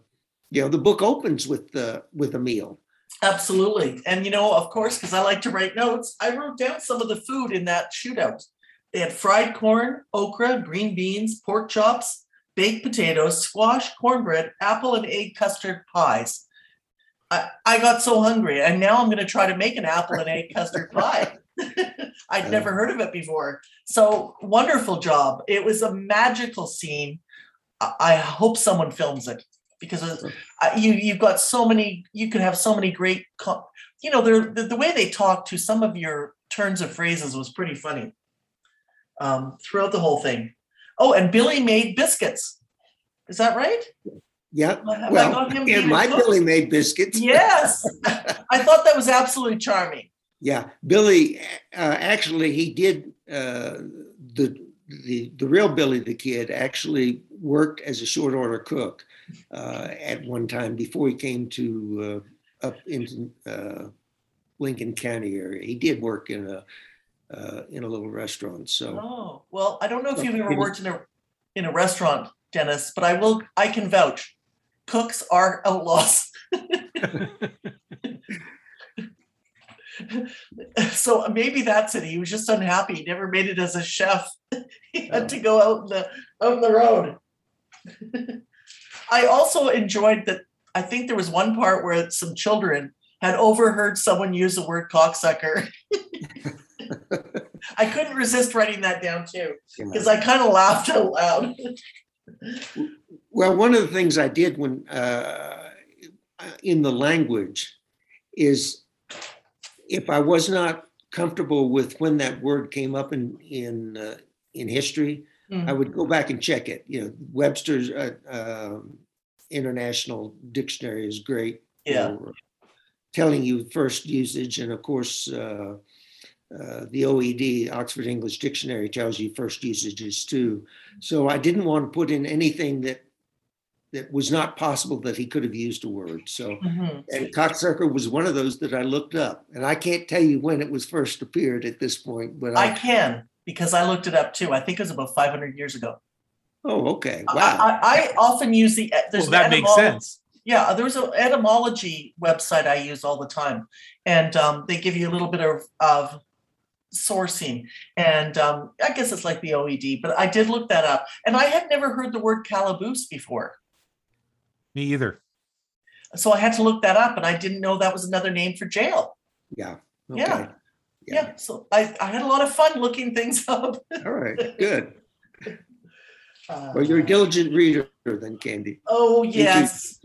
Speaker 3: you know, the book opens with the with a meal.
Speaker 2: Absolutely. And you know, of course, because I like to write notes, I wrote down some of the food in that shootout. They had fried corn, okra, green beans, pork chops, baked potatoes, squash, cornbread, apple and egg custard pies. I, I got so hungry, and now I'm going to try to make an apple and egg custard pie. I'd never heard of it before. So wonderful job. It was a magical scene. I, I hope someone films it because uh, you you've got so many you could have so many great co- you know the, the way they talk to some of your turns of phrases was pretty funny um, throughout the whole thing oh and billy made biscuits is that right
Speaker 3: Yeah.
Speaker 2: Have
Speaker 3: Well,
Speaker 2: got him
Speaker 3: yeah,
Speaker 2: being a
Speaker 3: my
Speaker 2: cook?
Speaker 3: Billy made biscuits.
Speaker 2: yes i thought that was absolutely charming
Speaker 3: Yeah, Billy. Uh, actually, he did uh, the the the real Billy the Kid actually worked as a short order cook uh, at one time before he came to uh, up into uh, Lincoln County area. He did work in a uh, in a little restaurant. So
Speaker 2: oh well i don't know if you've ever worked in a in a restaurant dennis but i will i can vouch cooks are outlaws so maybe that's it. He was just unhappy. He never made it as a chef. he had to go out in the out in the road. I also enjoyed that. I think there was one part where some children had overheard someone use the word cocksucker. I couldn't resist writing that down too because I kind of laughed out loud.
Speaker 3: Well, one of the things I did when uh, in the language is if I was not comfortable with when that word came up in in uh, in history,
Speaker 2: Mm.
Speaker 3: I would go back and check it. You know, Webster's uh, um International Dictionary is great. you
Speaker 2: Yeah.
Speaker 3: know, telling you first usage, and of course. Uh, uh, the OED, Oxford English Dictionary, tells you first usages too. So I didn't want to put in anything that that was not possible that he could have used a word. So
Speaker 2: Mhm.
Speaker 3: and cocksucker was one of those that I looked up, and I can't tell you when it was first appeared at this point. But
Speaker 2: I
Speaker 3: I,
Speaker 2: can because I looked it up too. I think it was about 500 years ago.
Speaker 3: oh okay, wow,
Speaker 2: I, I often use the there's
Speaker 1: well,
Speaker 2: an
Speaker 1: that makes sense.
Speaker 2: Yeah, there's an etymology website I use all the time, and um, they give you a little bit of, of sourcing. And um, I guess it's like the OED, but I did look that up, and I had never heard the word calaboose before,
Speaker 1: Me either.
Speaker 2: so I had to look that up, and I didn't know that was another name for jail.
Speaker 3: yeah, okay,
Speaker 2: Yeah.
Speaker 3: Yeah.
Speaker 2: Yeah, so I, I had a lot of fun looking things up.
Speaker 3: all right, good.
Speaker 2: Uh,
Speaker 3: Well, you're a diligent reader then, Candy.
Speaker 2: oh
Speaker 3: You do-
Speaker 2: yes,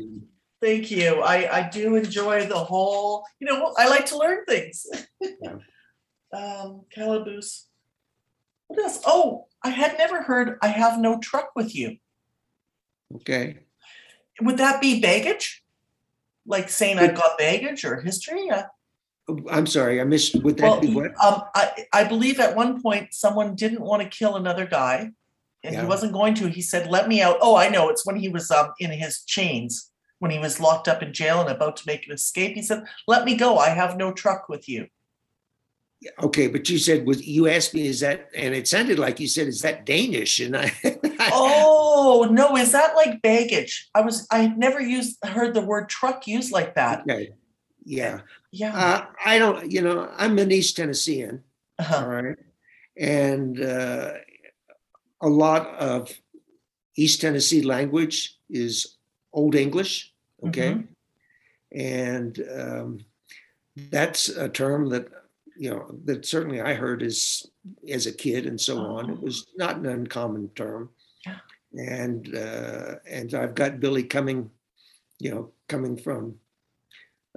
Speaker 2: Thank you. I, I do enjoy the whole, you know, I like to learn things.
Speaker 3: Yeah.
Speaker 2: Um, calaboose. What else? Oh, I had never heard I have no truck with you.
Speaker 3: Okay.
Speaker 2: Would that be baggage? Like saying I've got baggage or history? Uh,
Speaker 3: I'm sorry, I missed, would
Speaker 2: Well,
Speaker 3: that be what?
Speaker 2: um, I, I believe at one point someone didn't want to kill another guy. And he wasn't going to. He said, let me out. Oh, I know. It's when he was um, in his chains, when he was locked up in jail and about to make an escape. He said, let me go. I have no truck with you.
Speaker 3: Okay, but you said, was, you asked me, is that, and it sounded like you said, is that Danish? And I.
Speaker 2: Oh, no. Is that like baggage? I was, I never used, heard the word truck used like that.
Speaker 3: Okay, yeah.
Speaker 2: Yeah.
Speaker 3: Uh, I don't, you know, I'm an East Tennessean,
Speaker 2: Uh-huh.
Speaker 3: all right? And uh, a lot of East Tennessee language is Old English, okay?
Speaker 2: Mhm.
Speaker 3: And um, that's a term that, you know, that certainly I heard as, as a kid and so on. It
Speaker 2: Oh.
Speaker 3: was not an uncommon term.
Speaker 2: Yeah.
Speaker 3: And, uh, and I've got Billy coming, you know, coming from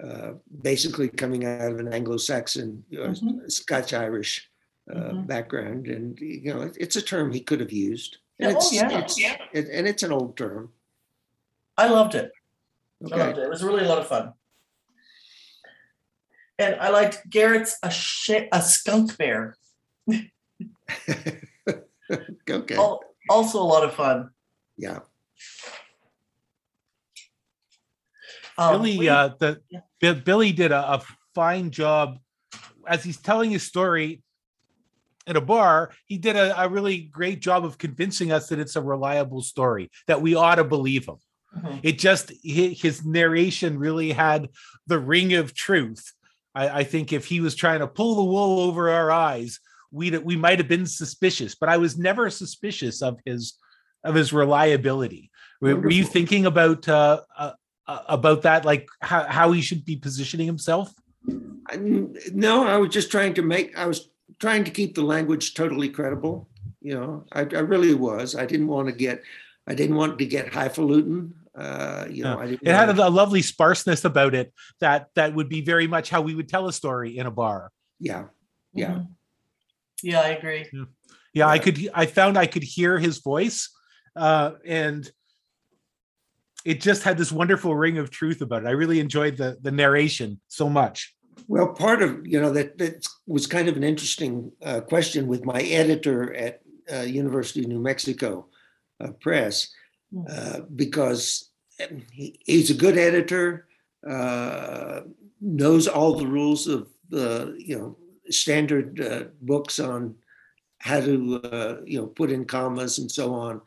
Speaker 3: uh, basically coming out of an Anglo-Saxon, you know,
Speaker 2: Mhm.
Speaker 3: Scotch-Irish uh,
Speaker 2: Mhm.
Speaker 3: background, and you know, it- it's a term he could have used. And
Speaker 2: oh,
Speaker 3: it's,
Speaker 2: yeah,
Speaker 3: it's-
Speaker 2: yeah.
Speaker 3: it- and it's an old term.
Speaker 2: I loved it. I loved it. It was really a lot of fun. And I liked Garrett's a sh- a skunk bear.
Speaker 3: okay.
Speaker 2: Al- Also a lot of fun.
Speaker 3: Yeah.
Speaker 2: Um,
Speaker 1: Billy,
Speaker 2: we-
Speaker 1: uh, the
Speaker 2: yeah.
Speaker 1: Bi- Billy did a, a fine job as he's telling his story in a bar. He did a, a really great job of convincing us that it's a reliable story that we ought to believe him.
Speaker 2: Mhm.
Speaker 1: It just his narration really had the ring of truth. I, I think if he was trying to pull the wool over our eyes, we we might have been suspicious. But I was never suspicious of his of his reliability. Were, were you thinking about uh, uh, uh, about that, like how, how he should be positioning himself?
Speaker 3: I- no, I was just trying to make. I was trying to keep the language totally credible. You know, I, I really was. I didn't want to get. I didn't want to get highfalutin. Uh, you know,
Speaker 1: Yeah.
Speaker 3: I didn't.
Speaker 1: It had a, a lovely sparseness about it that that would be very much how we would tell a story in a bar.
Speaker 3: yeah. Yeah.
Speaker 2: Mhm. Yeah, I agree.
Speaker 1: Yeah, I
Speaker 3: Yeah.
Speaker 1: could. I found I could hear his voice, uh, and it just had this wonderful ring of truth about it. I really enjoyed the the narration so much.
Speaker 3: Well, part of you know that that was kind of an interesting uh, question with my editor at uh, University of New Mexico uh, Press. Uh, because he, he's a good editor, uh, knows all the rules of the you know standard uh, books on how to uh, you know put in commas and so on,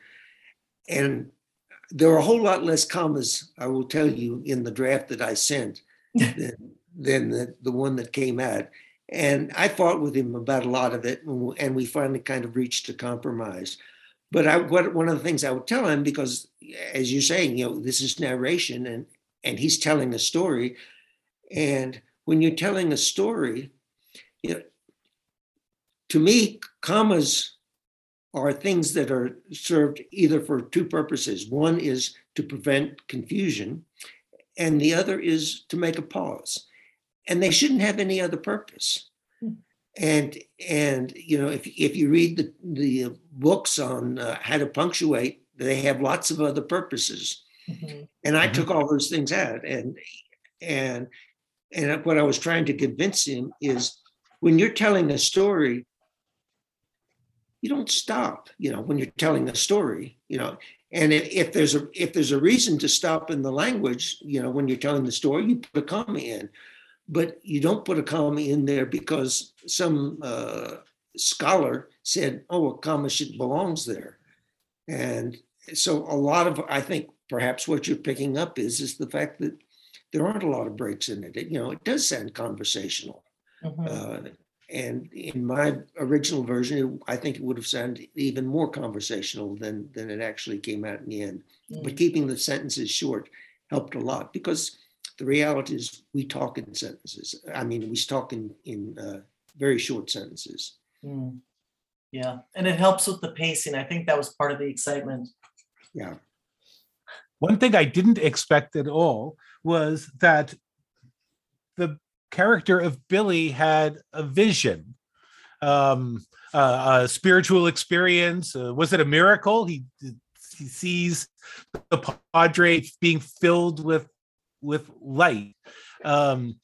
Speaker 3: and there are a whole lot less commas I will tell you in the draft that I sent than, than the, the one that came out. And I fought with him about a lot of it, and we finally kind of reached a compromise. But I, what, one of the things I would tell him, because as you're saying, you know, this is narration, and and he's telling a story, and when you're telling a story, you know, to me, commas are things that are served either for two purposes. One is to prevent confusion, and the other is to make a pause. And they shouldn't have any other purpose. And and you know, if if you read the the books on uh, how to punctuate, they have lots of other purposes.
Speaker 2: Mhm.
Speaker 3: And I
Speaker 1: Mhm.
Speaker 3: took all those things out. And and and what I was trying to convince him is when you're telling a story, you don't stop, you know, when you're telling a story, you know. And if, if there's a if there's a reason to stop in the language, you know, when you're telling the story, you put a comma in, but you don't put a comma in there because some uh, scholar said, "Oh, a comma should belongs there," and so a lot of I think perhaps what you're picking up is is the fact that there aren't a lot of breaks in it. it you know, it does sound conversational.
Speaker 2: Mhm.
Speaker 3: Uh, and in my original version, I think it would have sounded even more conversational than than it actually came out in the end. But
Speaker 2: Mm.
Speaker 3: keeping the sentences short helped a lot because the reality is we talk in sentences. I mean, we talk in in uh, very short sentences.
Speaker 2: Mm. Yeah, and it helps with the pacing. I think that was part of the excitement.
Speaker 3: Yeah.
Speaker 1: One thing I didn't expect at all was that the character of Billy had a vision, um, uh, a spiritual experience. Uh, was it a miracle? He he sees the padre being filled with with light, um,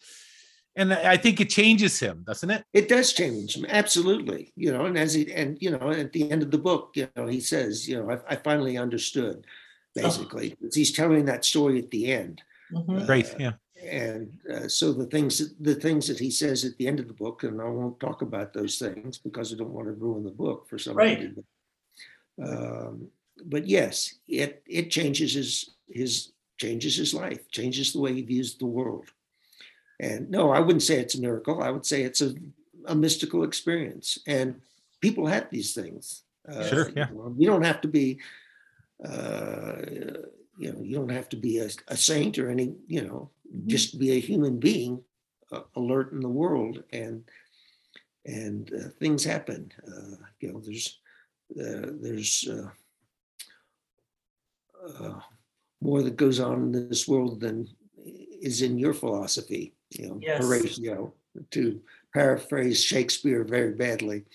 Speaker 1: and I think it changes him, doesn't it?
Speaker 3: It does change him, absolutely. You know, and as he and you know, at the end of the book, you know, he says, you know, I, I finally understood, basically. He's telling that story at the end.
Speaker 2: Mhm.
Speaker 1: Great, yeah.
Speaker 3: and uh, so the things that- the things that he says at the end of the book and i won't talk about those things because i don't want to ruin the book for somebody um, but yes it it changes his his changes his life changes the way he views the world and no i wouldn't say it's a miracle i would say it's a, a mystical experience and people have these things uh,
Speaker 1: Sure, yeah.
Speaker 3: you don't have to be uh, you know you don't have to be a, a saint or any you know
Speaker 2: Mhm.
Speaker 3: just be a human being uh, alert in the world and and uh, things happen uh, you know there's uh, there's uh, uh, more that goes on in this world than is in your philosophy you know
Speaker 2: Yes.
Speaker 3: Horatio to paraphrase Shakespeare very badly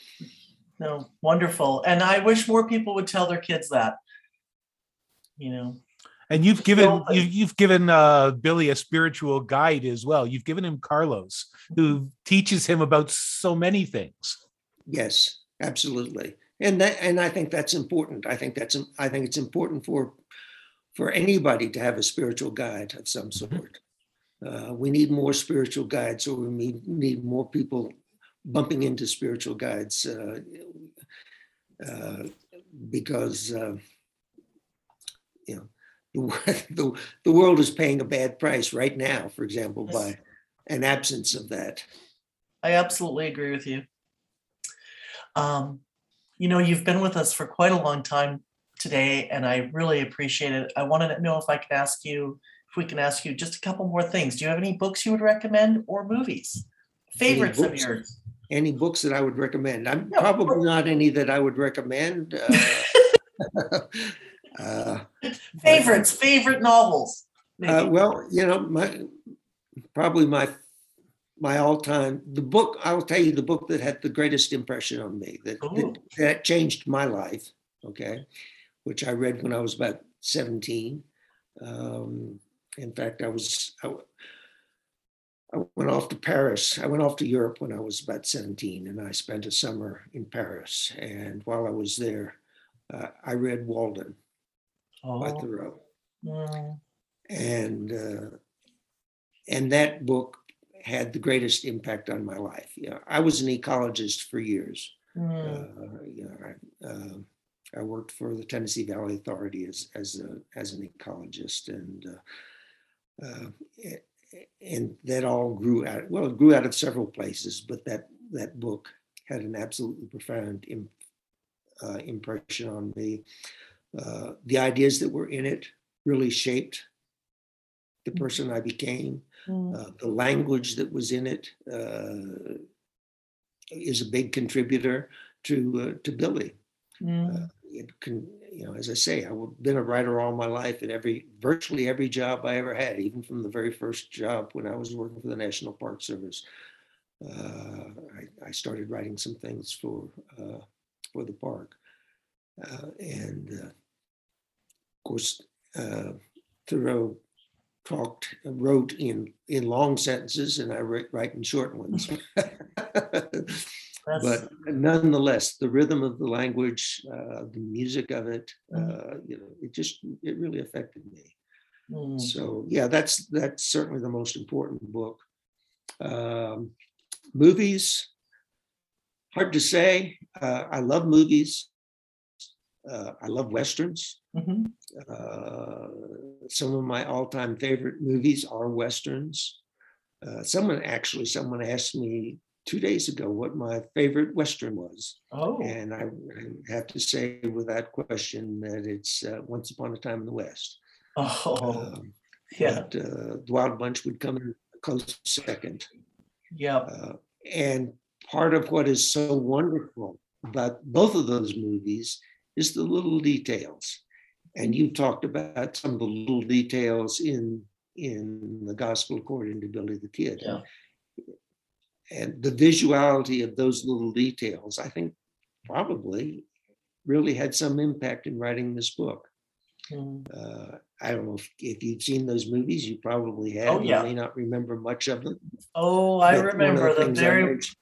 Speaker 2: No, wonderful. And I wish more people would tell their kids that. You know,
Speaker 1: And you've given
Speaker 2: Well, I-
Speaker 1: you've, you've given uh, Billy a spiritual guide as well. You've given him Carlos, who teaches him about so many things.
Speaker 3: Yes, absolutely. And that, and I think that's important. I think that's, I think it's important for, for anybody to have a spiritual guide of some sort. Uh, we need more spiritual guides, or we need, need more people bumping into spiritual guides. Uh, uh, because, uh, you know, the, the, the world is paying a bad price right now, for example,
Speaker 2: Yes.
Speaker 3: by an absence of that.
Speaker 2: I absolutely agree with you. Um, you know, you've been with us for quite a long time today, and I really appreciate it. I wanted to know if I could ask you, if we can ask you just a couple more things. Do you have any books you would recommend or movies? Favorites of yours?
Speaker 3: any books that I would recommend. I'm
Speaker 2: of
Speaker 3: probably not any that I would recommend. Uh, uh,
Speaker 2: Favorites, favorite novels?
Speaker 3: uh, well, you know, my probably my my all-time the book. I will tell you the book that had the greatest impression on me that that, that changed my life. Okay, which I read when I was about seventeen. Um, in fact, I was I went off to Paris. I went off to Europe when I was about 17, and I spent a summer in Paris. And while I was there, uh, I read Walden by
Speaker 2: Oh,
Speaker 3: Thoreau,
Speaker 2: mm,
Speaker 3: and uh, and that book had the greatest impact on my life. Yeah, I was an ecologist for years.
Speaker 2: mm,
Speaker 3: Uh, you know, I, uh, I worked for the Tennessee Valley Authority as as a as an ecologist, and uh, uh, and that all grew out. Well, it grew out of several places, but that that book had an absolutely profound im- uh, impression on me. Uh, the ideas that were in it really shaped the person I became.
Speaker 2: mm.
Speaker 3: Uh, the language that was in it uh, is a big contributor to uh, to Billy.
Speaker 2: Mm,
Speaker 3: It can, you know, as I say, I've been a writer all my life, and every virtually every job I ever had, even from the very first job when I was working for the National Park Service, uh, I, I started writing some things for uh, for the park, uh, and uh, of course, uh, Thoreau talked, wrote in in long sentences, and I write, write in short ones.
Speaker 2: that's-
Speaker 3: but nonetheless, the rhythm of the language, uh, the music of it, uh, you know, it just it really affected me.
Speaker 2: mm,
Speaker 3: So yeah, that's that's certainly the most important book. Um, movies, hard to say. Uh, I love movies. Uh, I love westerns.
Speaker 2: mhm.
Speaker 3: Uh, some of my all-time favorite movies are westerns. Uh, someone actually, someone asked me two days ago what my favorite western was,
Speaker 2: Oh,
Speaker 3: and I, have to say without question that it's uh, Once Upon a Time in the West.
Speaker 2: oh,
Speaker 3: Um,
Speaker 2: yeah,
Speaker 3: but, uh, the Wild Bunch would come in a close second.
Speaker 2: yeah.
Speaker 3: Uh, and part of what is so wonderful about both of those movies is the little details. And you talked about some of the little details in in the gospel according to Billy the Kid.
Speaker 2: Yeah.
Speaker 3: And the visuality of those little details, I think probably really had some impact in writing this book.
Speaker 2: Mm.
Speaker 3: Uh, I don't know if, if you've seen those movies, you probably have.
Speaker 2: Oh, yeah.
Speaker 3: You may not remember much of them.
Speaker 2: Oh, I
Speaker 3: but one of the
Speaker 2: remember the
Speaker 3: things I
Speaker 2: very,
Speaker 3: mentioned-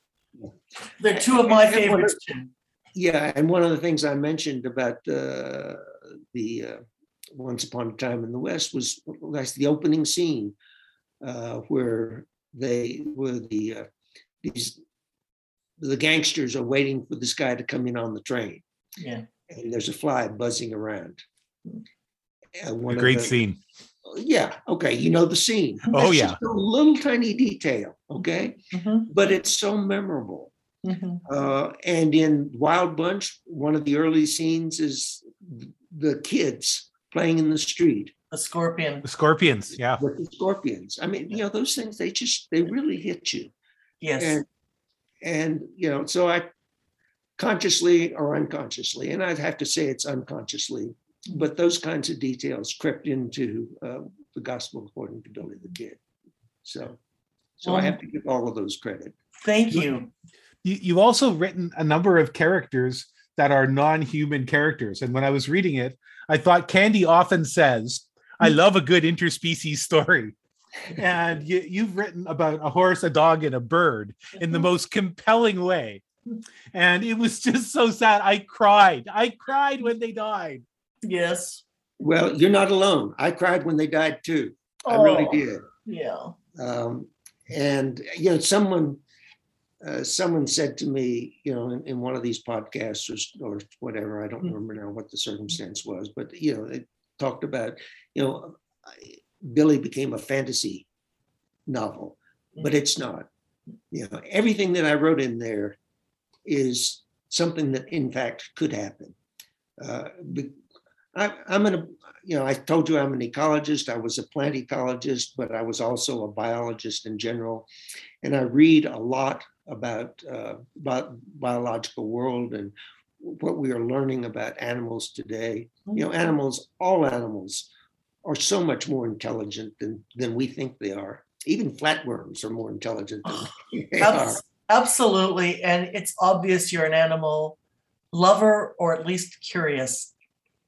Speaker 2: they're two of my
Speaker 3: And- and of-
Speaker 2: favorites.
Speaker 3: Yeah, and one of the things I mentioned about uh, the uh, Once Upon a Time in the West was that's the opening scene uh, where they were the uh, these the gangsters are waiting for this guy to come in on the train,
Speaker 2: Yeah.
Speaker 3: and there's a fly buzzing around. Uh, one
Speaker 1: A great
Speaker 3: the-
Speaker 1: scene.
Speaker 3: Yeah, okay, you know the scene.
Speaker 1: Oh,
Speaker 3: That's
Speaker 1: yeah.
Speaker 3: just a little tiny detail, okay,
Speaker 2: Mhm,
Speaker 3: but it's so memorable.
Speaker 2: mhm.
Speaker 3: Uh, and in Wild Bunch, one of the early scenes is the kids playing in the street
Speaker 2: The scorpion.
Speaker 1: The Scorpions. Yeah.
Speaker 3: with the scorpions. I mean, you know, those things they just they really hit you.
Speaker 2: Yes.
Speaker 3: And and you know, so I consciously or unconsciously, and I'd have to say it's unconsciously, but those kinds of details crept into uh, the gospel according to Billy the Kid. So, so I have to give all of those credit.
Speaker 2: Thank you.
Speaker 1: You, you've also written a number of characters that are non-human characters. And when I was reading it, I thought Candy often says, I love a good interspecies story. And you, you've written about a horse, a dog, and a bird in the most compelling way. And it was just so sad. I cried. I cried when they died.
Speaker 2: Yes.
Speaker 3: Well, you're not alone. I cried when they died too. I really
Speaker 2: Oh,
Speaker 3: did.
Speaker 2: Yeah.
Speaker 3: Um, and you know, someone uh, someone said to me, you know, in, in one of these podcasts or, or whatever, I don't
Speaker 2: Mm.
Speaker 3: remember now what the circumstance was, but you know, it talked about, you know, I- Billy became a fantasy novel, but it's not. You know, everything that I wrote in there is something that in fact could happen. Uh, I, I'm an, you know, I told you I'm an ecologist. I was a plant ecologist, but I was also a biologist in general, and I read a lot about uh, biological world and what we are learning about animals today. You know, animals, all animals, are so much more intelligent than than we think they are. Even flatworms are more intelligent than they are.
Speaker 2: Absolutely. And it's obvious you're an animal lover or at least curious.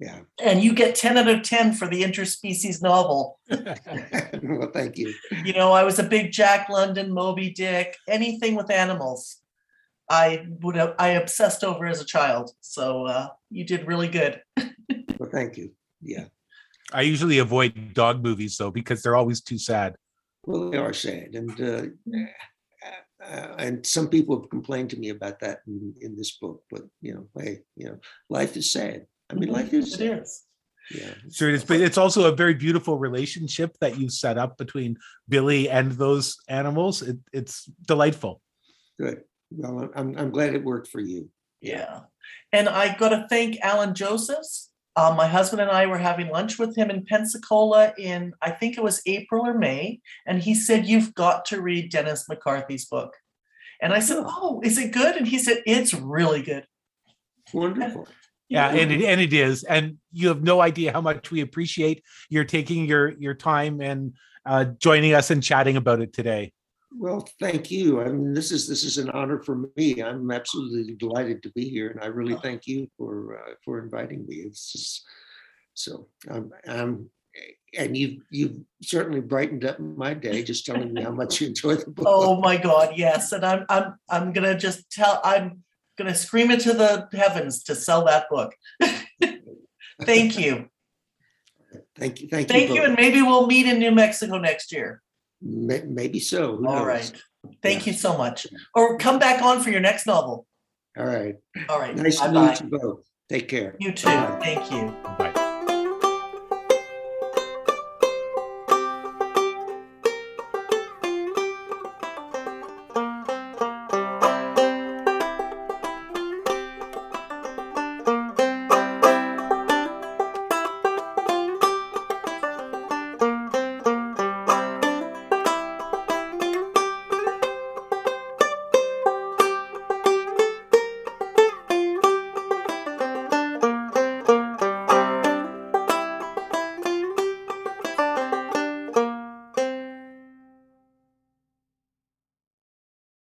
Speaker 3: Yeah.
Speaker 2: And you get 10 out of 10 for the interspecies novel.
Speaker 3: well, thank you.
Speaker 2: You know, I was a big Jack London, Moby Dick, anything with animals. I would have, I obsessed over as a child. So uh, you did really good.
Speaker 3: Well, thank you. Yeah.
Speaker 1: I usually avoid dog movies though, because they're always too sad.
Speaker 3: Well, they are sad, and uh, uh, and some people have complained to me about that in, in this book. But you know, hey, you know, life is sad. I mean, life is.
Speaker 2: It
Speaker 3: sad.
Speaker 2: is.
Speaker 3: Yeah.
Speaker 1: sure it's but it's also a very beautiful relationship that you set up between Billy and those animals. It, it's delightful.
Speaker 3: Good. Well, I'm I'm glad it worked for you.
Speaker 2: Yeah. And I got to thank Alan Josephs. Um, my husband and I were having lunch with him in Pensacola in, I think it was April or May. And he said, You've got to read Dennis McCarthy's book. And I said, Oh, is it good? And he said, It's really good.
Speaker 3: Wonderful.
Speaker 1: Yeah, and it, and it is, and you have no idea how much we appreciate your taking your your time and uh, joining us and chatting about it today.
Speaker 3: Well, thank you. I mean, this is this is an honor for me. I'm absolutely delighted to be here, and I really thank you for uh, for inviting me. It's just so I'm I'm and you you certainly brightened up my day just telling me how much you enjoy the book.
Speaker 2: Oh my God, yes. And I'm I'm I'm gonna just tell I'm gonna scream into the heavens to sell that book. Thank you.
Speaker 3: Thank you. Thank you.
Speaker 2: Thank you.
Speaker 3: both.
Speaker 2: And maybe we'll meet in New Mexico next year.
Speaker 3: May- Maybe so. Who
Speaker 2: All
Speaker 3: knows?
Speaker 2: right. Thank
Speaker 3: Yeah.
Speaker 2: you so much. Or come back on for your next novel.
Speaker 3: All right.
Speaker 2: All right.
Speaker 3: Nice to
Speaker 2: Bye-bye.
Speaker 3: meet you both. Take care.
Speaker 2: You too. Thank you.
Speaker 1: Bye.